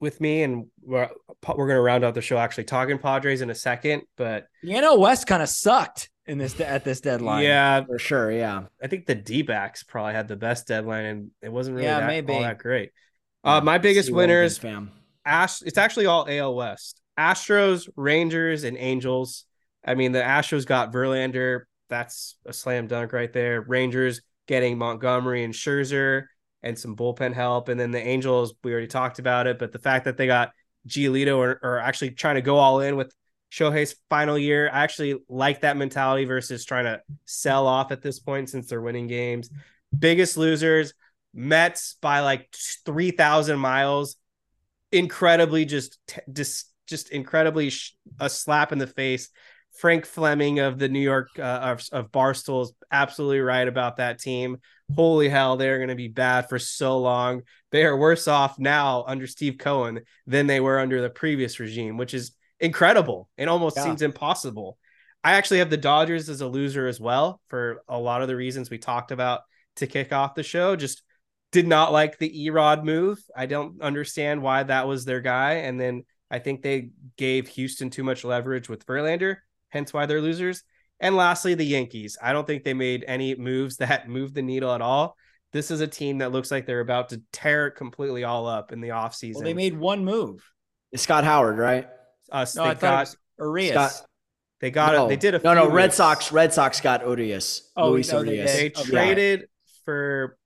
with me. And we're, we're going to round out the show actually talking Padres in a second. But The NL West kind of sucked in this at this deadline. yeah, For sure, yeah. I think the D backs probably had the best deadline and it wasn't really Yeah, that, maybe. all that great. Uh, my biggest winners, fam. Ash, it's actually all AL West. Astros, Rangers, and Angels. I mean, the Astros got Verlander. That's a slam dunk right there. Rangers getting Montgomery and Scherzer and some bullpen help. And then the Angels, we already talked about it, but the fact that they got Giolito or, or actually trying to go all in with Shohei's final year, I actually like that mentality versus trying to sell off at this point since they're winning games. Biggest losers, Mets by like 3,000 miles incredibly just just just incredibly sh- a slap in the face. Frank Fleming of the New York uh, of, of Barstool is absolutely right about that team. Holy hell, they're going to be bad for so long. They are worse off now under Steve Cohen than they were under the previous regime, which is incredible. It almost Yeah. seems impossible. I actually have the Dodgers as a loser as well for a lot of the reasons we talked about to kick off the show. Just did not like the Erod move. I don't understand why that was their guy. And then I think they gave Houston too much leverage with Verlander, hence why they're losers. And lastly, the Yankees. I don't think they made any moves that moved the needle at all. this is a team that looks like they're about to tear it completely all up in the offseason. Well, they made one move. It's Scott Howard, right? Uh, No, they I thought got, it was Arias. Scott- they got no, it. They did a no, no. few Red moves. Sox. Red Sox got Urias. Oh, Luis no, they Urias. They did. Okay. traded for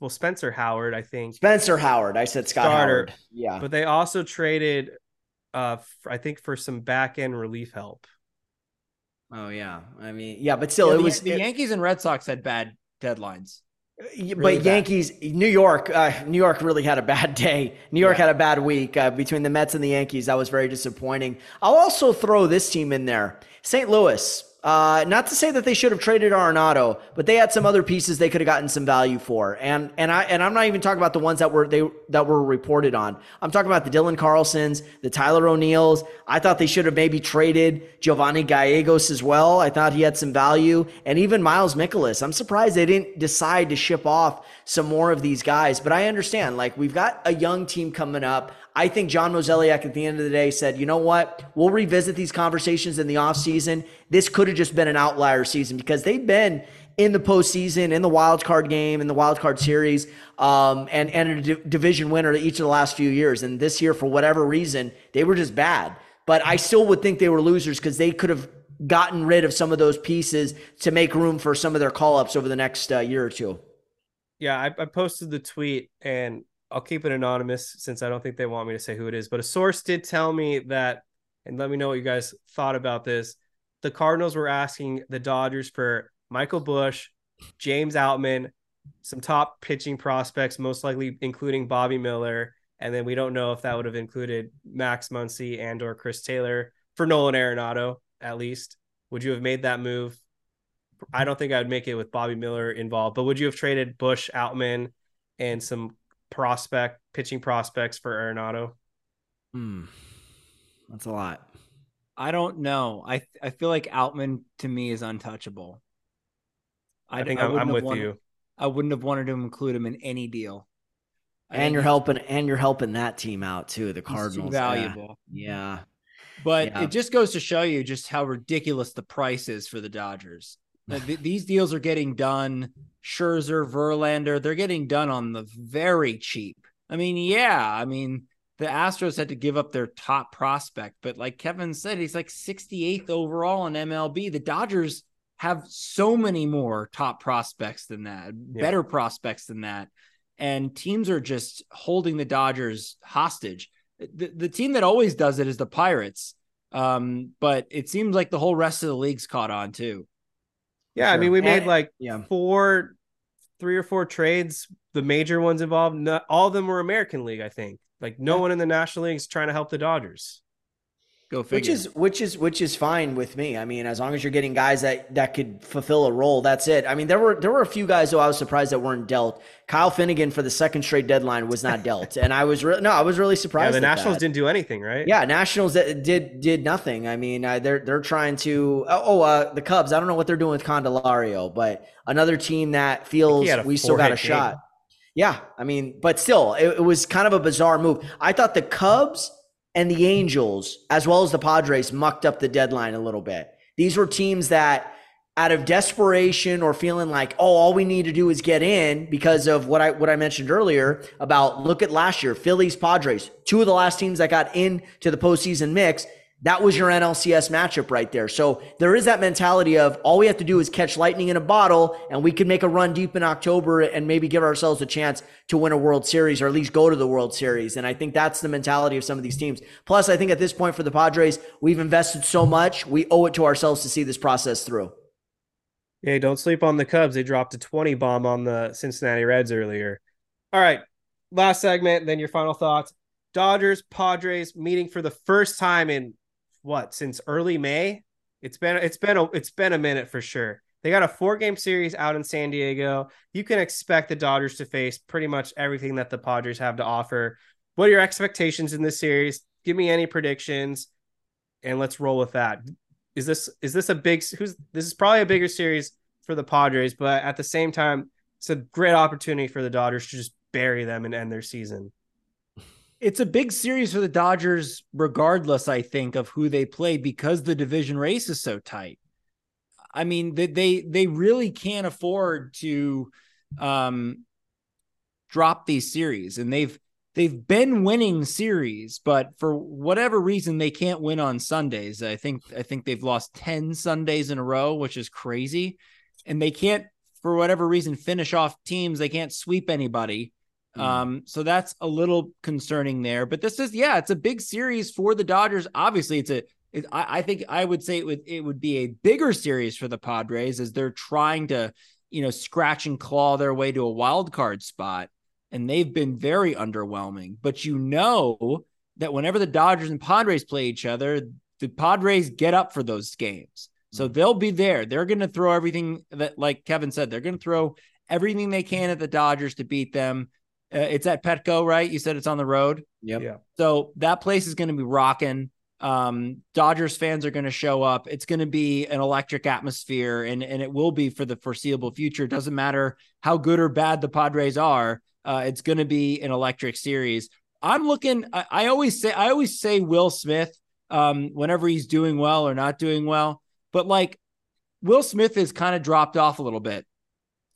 well Spencer Howard, I think, Spencer Howard. I said Scott Starter. Howard. Yeah. but they also traded, uh, f- I think for some back end relief help. Oh yeah. I mean, yeah, but still, Yeah, it the, was. the it- Yankees and Red Sox had bad deadlines. Really but bad. Yankees, New York, uh, New York really had a bad day. New York Yeah. had a bad week uh, between the Mets and the Yankees. That was very disappointing. I'll also throw this team in there, St. Louis. Uh, not to say that they should have traded Arenado, but they had some other pieces they could have gotten some value for. And and I and I'm not even talking about the ones that were they that were reported on. I'm talking about the Dylan Carlsons, the Tyler O'Neills. I thought they should have maybe traded Giovanni Gallegos as well. I thought he had some value, and even Miles Mikolas. I'm surprised they didn't decide to ship off some more of these guys. But I understand, like we've got a young team coming up. I think John Mozeliak at the end of the day said, you know what? We'll revisit these conversations in the offseason. This could have just been an outlier season because they've been in the postseason, in the wild card game, in the wild card series, um, and, and a division winner each of the last few years. And this year, for whatever reason, they were just bad. But I still would think they were losers because they could have gotten rid of some of those pieces to make room for some of their call ups over the next uh, year or two. Yeah, I, I posted the tweet and I'll keep it anonymous since I don't think they want me to say who it is. But a source did tell me that, and let me know what you guys thought about this. The Cardinals were asking the Dodgers for Michael Busch, James Outman, some top pitching prospects, most likely including Bobby Miller. And then we don't know if that would have included Max Muncy and or Chris Taylor for Nolan Arenado, at least. Would you have made that move? I don't think I would make it with Bobby Miller involved, but would you have traded Busch, Outman, and some prospect pitching prospects for Arenado? Hmm. That's a lot. I don't know. I I feel like Outman to me is untouchable. I, think I'm, wouldn't I'm have with wanted- you. I wouldn't have wanted to include him in any deal. I And you're helping and you're helping that team out too, the he's too Cardinals. Yeah. valuable. Yeah. But Yeah. it just goes to show you just how ridiculous the price is for the Dodgers. Th- these deals are getting done. Scherzer, Verlander, they're getting done on the very cheap. I mean, yeah, I mean, the Astros had to give up their top prospect, but like Kevin said, he's like 68th overall in MLB. The Dodgers have so many more top prospects than that, Yeah. better prospects than that. And teams are just holding the Dodgers hostage. The, the team that always does it is the Pirates. Um, but it seems like the whole rest of the league's caught on too. Yeah, I mean, we made And- like yeah. four, three or four trades. The major ones involved, not, all of them were American League. I think. Like no one in the National League is trying to help the Dodgers. Go figure. Which is which is which is fine with me. I mean, as long as you're getting guys that that could fulfill a role, that's it. I mean, there were there were a few guys who I was surprised that weren't dealt. Kyle Finnegan for the second straight deadline was not dealt, and I was re- no, I was really surprised. Yeah, surprised. the Nationals that. didn't do anything, right? Yeah, Nationals did did nothing. I mean, uh, they're they're trying to. Oh, oh, uh, the Cubs. I don't know what they're doing with Candelario, but another team that feels we still got a game. shot. Yeah, I mean, but still, it, it was kind of a bizarre move. I thought the Cubs and the Angels, as well as the Padres, mucked up the deadline a little bit. These were teams that, out of desperation or feeling like, oh, all we need to do is get in because of what I what I mentioned earlier about look at last year, Phillies, Padres, two of the last teams that got into the postseason mix. That was your NLCS matchup right there. So there is that mentality of all we have to do is catch lightning in a bottle and we could make a run deep in October and maybe give ourselves a chance to win a World Series or at least go to the World Series. And I think that's the mentality of some of these teams. Plus, I think at this point for the Padres, we've invested so much, we owe it to ourselves to see this process through. Hey, don't sleep on the Cubs. They dropped a 20 bomb on the Cincinnati Reds earlier. All right. Last segment, then your final thoughts. Dodgers, Padres meeting for the first time in what, since early May? It's been it's been a it's been a minute for sure. They got a four-game series out in San Diego. You can expect the Dodgers to face pretty much everything that the Padres have to offer. What are your expectations in this series? Give me any predictions and let's roll with that is this is this a big who's this is probably a bigger series for the Padres, but at the same time, it's a great opportunity for the Dodgers to just bury them and end their season. It's a big series for the Dodgers, regardless, I think, of who they play, because the division race is so tight. I mean, they they, they really can't afford to um, drop these series, and they've they've been winning series, but for whatever reason they can't win on Sundays. I think I think they've lost 10 Sundays in a row, which is crazy. And they can't for whatever reason finish off teams. They can't sweep anybody. Mm. Um, so that's a little concerning there. But this is yeah, it's a big series for the Dodgers. Obviously, it's a it, I, I think I would say it would it would be a bigger series for the Padres as they're trying to, you know, scratch and claw their way to a wild card spot and they've been very underwhelming. But you know that whenever the Dodgers and Padres play each other, the Padres get up for those games. So mm-hmm. they'll be there. They're going to throw everything that, like Kevin said, they're going to throw everything they can at the Dodgers to beat them. Uh, it's at Petco, right? You said it's on the road. Yep. Yeah. So that place is going to be rocking. Um, Dodgers fans are going to show up. It's going to be an electric atmosphere, and and it will be for the foreseeable future. It doesn't matter how good or bad the Padres are. Uh, it's going to be an electric series. I'm looking. I, I, always say I always say Will Smith um, whenever he's doing well or not doing well, but like Will Smith is kind of dropped off a little bit,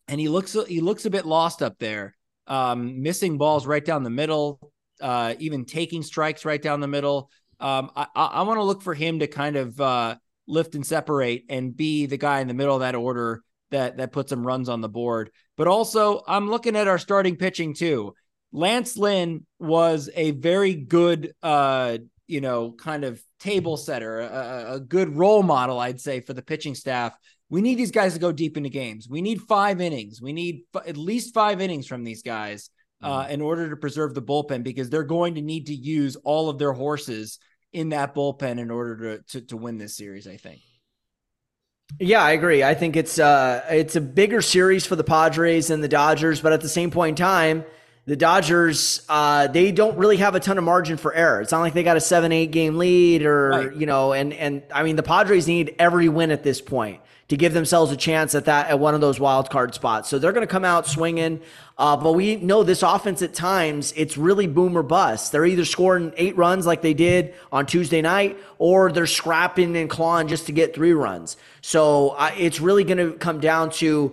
and he looks he looks a bit lost up there, um, missing balls right down the middle, uh, even taking strikes right down the middle. Um, I, I, want to look for him to kind of uh, lift and separate and be the guy in the middle of that order that that puts some runs on the board. But also, I'm looking at our starting pitching too. Lance Lynn was a very good, uh, you know, kind of table setter, a, a good role model, I'd say, for the pitching staff. We need these guys to go deep into games. We need five innings. We need f- at least five innings from these guys uh, mm-hmm. in order to preserve the bullpen because they're going to need to use all of their horses in that bullpen in order to, to, to win this series. I think. Yeah, I agree. I think it's uh it's a bigger series for the Padres and the Dodgers, but at the same point in time, the Dodgers uh they don't really have a ton of margin for error. It's not like they got a 7-8 game lead or right. you know, and and I mean the Padres need every win at this point to give themselves a chance at that at one of those wild card spots. So they're going to come out swinging. Uh, but we know this offense at times it's really boom or bust. They're either scoring eight runs like they did on Tuesday night, or they're scrapping and clawing just to get three runs. So uh, it's really going to come down to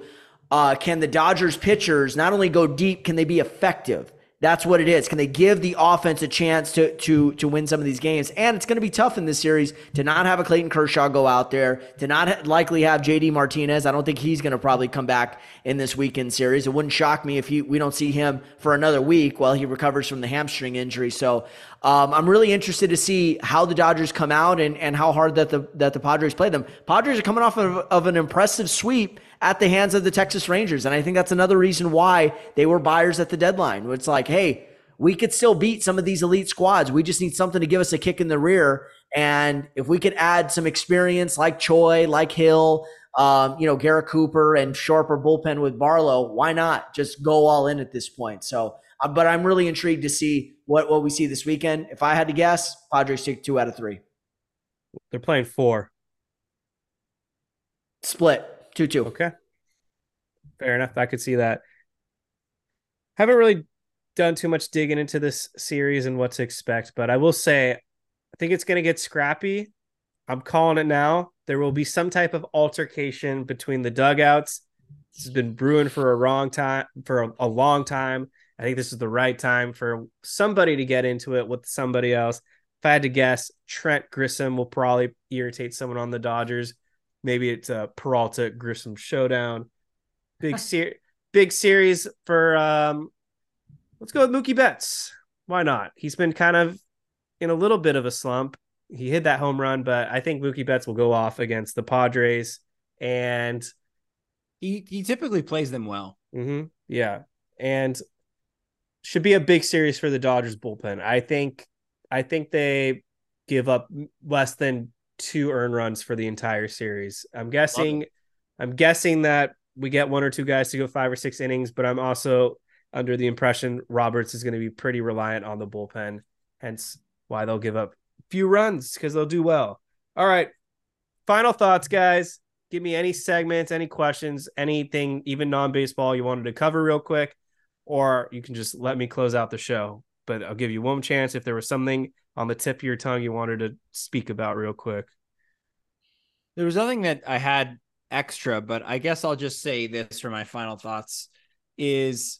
uh, can the Dodgers pitchers not only go deep, can they be effective? That's what it is. Can they give the offense a chance to to to win some of these games? And it's going to be tough in this series to not have a Clayton Kershaw go out there, to not likely have JD Martinez. I don't think he's going to probably come back in this weekend series. It wouldn't shock me if he, we don't see him for another week while he recovers from the hamstring injury. So um, I'm really interested to see how the Dodgers come out and, and how hard that the that the Padres play them. Padres are coming off of, of an impressive sweep at the hands of the Texas Rangers. And I think that's another reason why they were buyers at the deadline. It's like, hey, we could still beat some of these elite squads. We just need something to give us a kick in the rear. And if we could add some experience like Choi, like Hill, um, you know, Garrett Cooper and sharper bullpen with Barlow, why not just go all in at this point? So, uh, but I'm really intrigued to see what, what we see this weekend. If I had to guess, Padres take two out of three. They're playing four. Split. Two two. Okay. Fair enough. I could see that. Haven't really done too much digging into this series and what to expect, but I will say I think it's gonna get scrappy. I'm calling it now. There will be some type of altercation between the dugouts. This has been brewing for a long time for a, a long time. I think this is the right time for somebody to get into it with somebody else. If I had to guess, Trent Grisham will probably irritate someone on the Dodgers. Maybe it's a Peralta Grisham showdown. Big ser- big series for um let's go with Mookie Betts. Why not? He's been kind of in a little bit of a slump. He hit that home run, but I think Mookie Betts will go off against the Padres and he he typically plays them well. Mm-hmm. Yeah. And should be a big series for the Dodgers bullpen. I think I think they give up less than two earn runs for the entire series. I'm guessing I'm guessing that we get one or two guys to go five or six innings, but I'm also under the impression Roberts is going to be pretty reliant on the bullpen, hence why they'll give up few runs because they'll do well. All right. Final thoughts, guys. Give me any segments, any questions, anything, even non baseball you wanted to cover real quick, or you can just let me close out the show. But I'll give you one chance if there was something on the tip of your tongue you wanted to speak about real quick? There was nothing that I had extra, but I guess I'll just say this for my final thoughts. is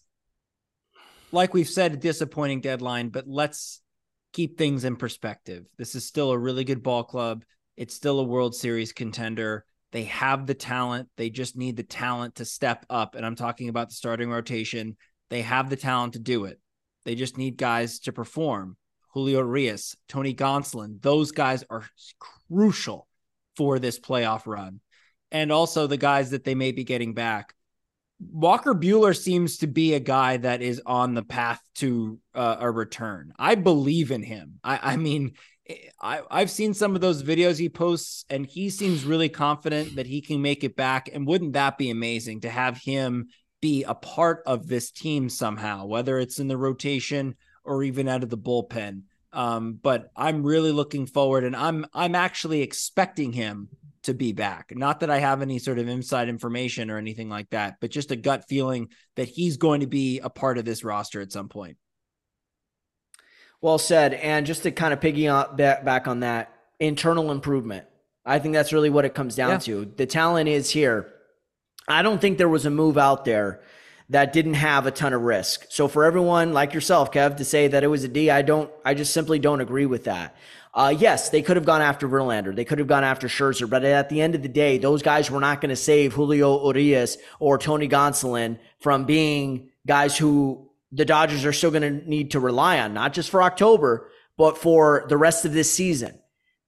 like we've said, a disappointing deadline, but let's keep things in perspective. This is still a really good ball club. It's still a World Series contender. They have the talent. They just need the talent to step up. And I'm talking about the starting rotation. They have the talent to do it. They just need guys to perform. Julio Urias, Tony Gonsolin, those guys are crucial for this playoff run. And also the guys that they may be getting back. Walker Buehler seems to be a guy that is on the path to uh, a return. I believe in him. I, I mean, I, I've seen some of those videos he posts, and he seems really confident that he can make it back. And wouldn't that be amazing to have him be a part of this team somehow, whether it's in the rotation or even out of the bullpen? Um, but I'm really looking forward, and I'm I'm actually expecting him to be back. Not that I have any sort of inside information or anything like that, but just a gut feeling that he's going to be a part of this roster at some point. Well said. And just to kind of piggy back on that, internal improvement. I think that's really what it comes down yeah. to. The talent is here. I don't think there was a move out there that didn't have a ton of risk. So for everyone like yourself, Kev, to say that it was a D, I don't, I just simply don't agree with that. Uh, yes, they could have gone after Verlander. They could have gone after Scherzer, but at the end of the day, those guys were not going to save Julio Urias or Tony Gonsolin from being guys who the Dodgers are still going to need to rely on, not just for October, but for the rest of this season.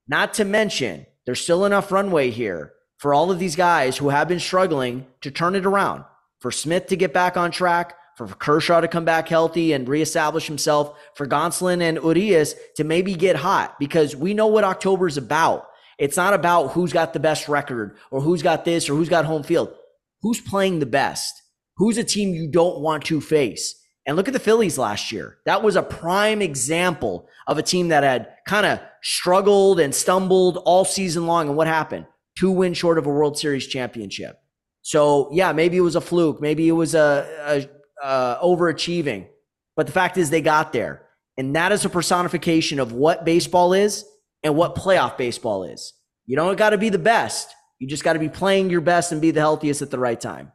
Not to mention, there's still enough runway here for all of these guys who have been struggling to turn it around, for Smith to get back on track, for Kershaw to come back healthy and reestablish himself, for Gonsolin and Urias to maybe get hot because we know what October is about. It's not about who's got the best record or who's got this or who's got home field. Who's playing the best? Who's a team you don't want to face? And look at the Phillies last year. That was a prime example of a team that had kind of struggled and stumbled all season long. And what happened? Two wins short of a World Series championship. So yeah, maybe it was a fluke. Maybe it was a, a uh, overachieving. But the fact is, they got there. And that is a personification of what baseball is and what playoff baseball is. You don't got to be the best. You just got to be playing your best and be the healthiest at the right time.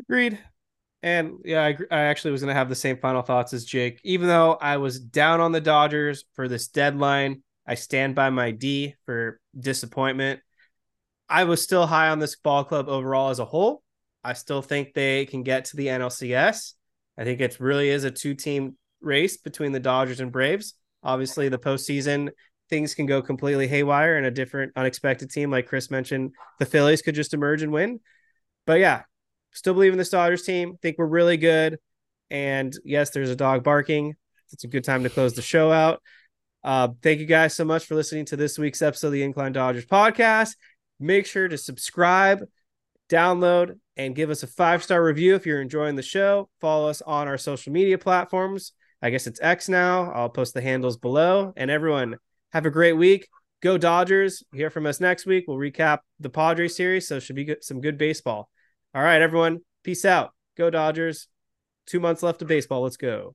Agreed. And yeah, I, I actually was going to have the same final thoughts as Jake. Even though I was down on the Dodgers for this deadline, I stand by my D for disappointment. I was still high on this ball club overall as a whole. I still think they can get to the NLCS. I think it really is a two team race between the Dodgers and Braves. Obviously, the postseason things can go completely haywire and a different unexpected team, like Chris mentioned, the Phillies could just emerge and win. But yeah, still believe in this Dodgers team. Think we're really good. And yes, there's a dog barking. It's a good time to close the show out. Uh, thank you guys so much for listening to this week's episode of the Incline Dodgers podcast. Make sure to subscribe, download, and give us a five star review if you're enjoying the show. Follow us on our social media platforms. I guess it's X now. I'll post the handles below. And everyone, have a great week. Go Dodgers. Hear from us next week. We'll recap the Padres series. So, should be some good baseball. All right, everyone. Peace out. Go Dodgers. Two months left of baseball. Let's go.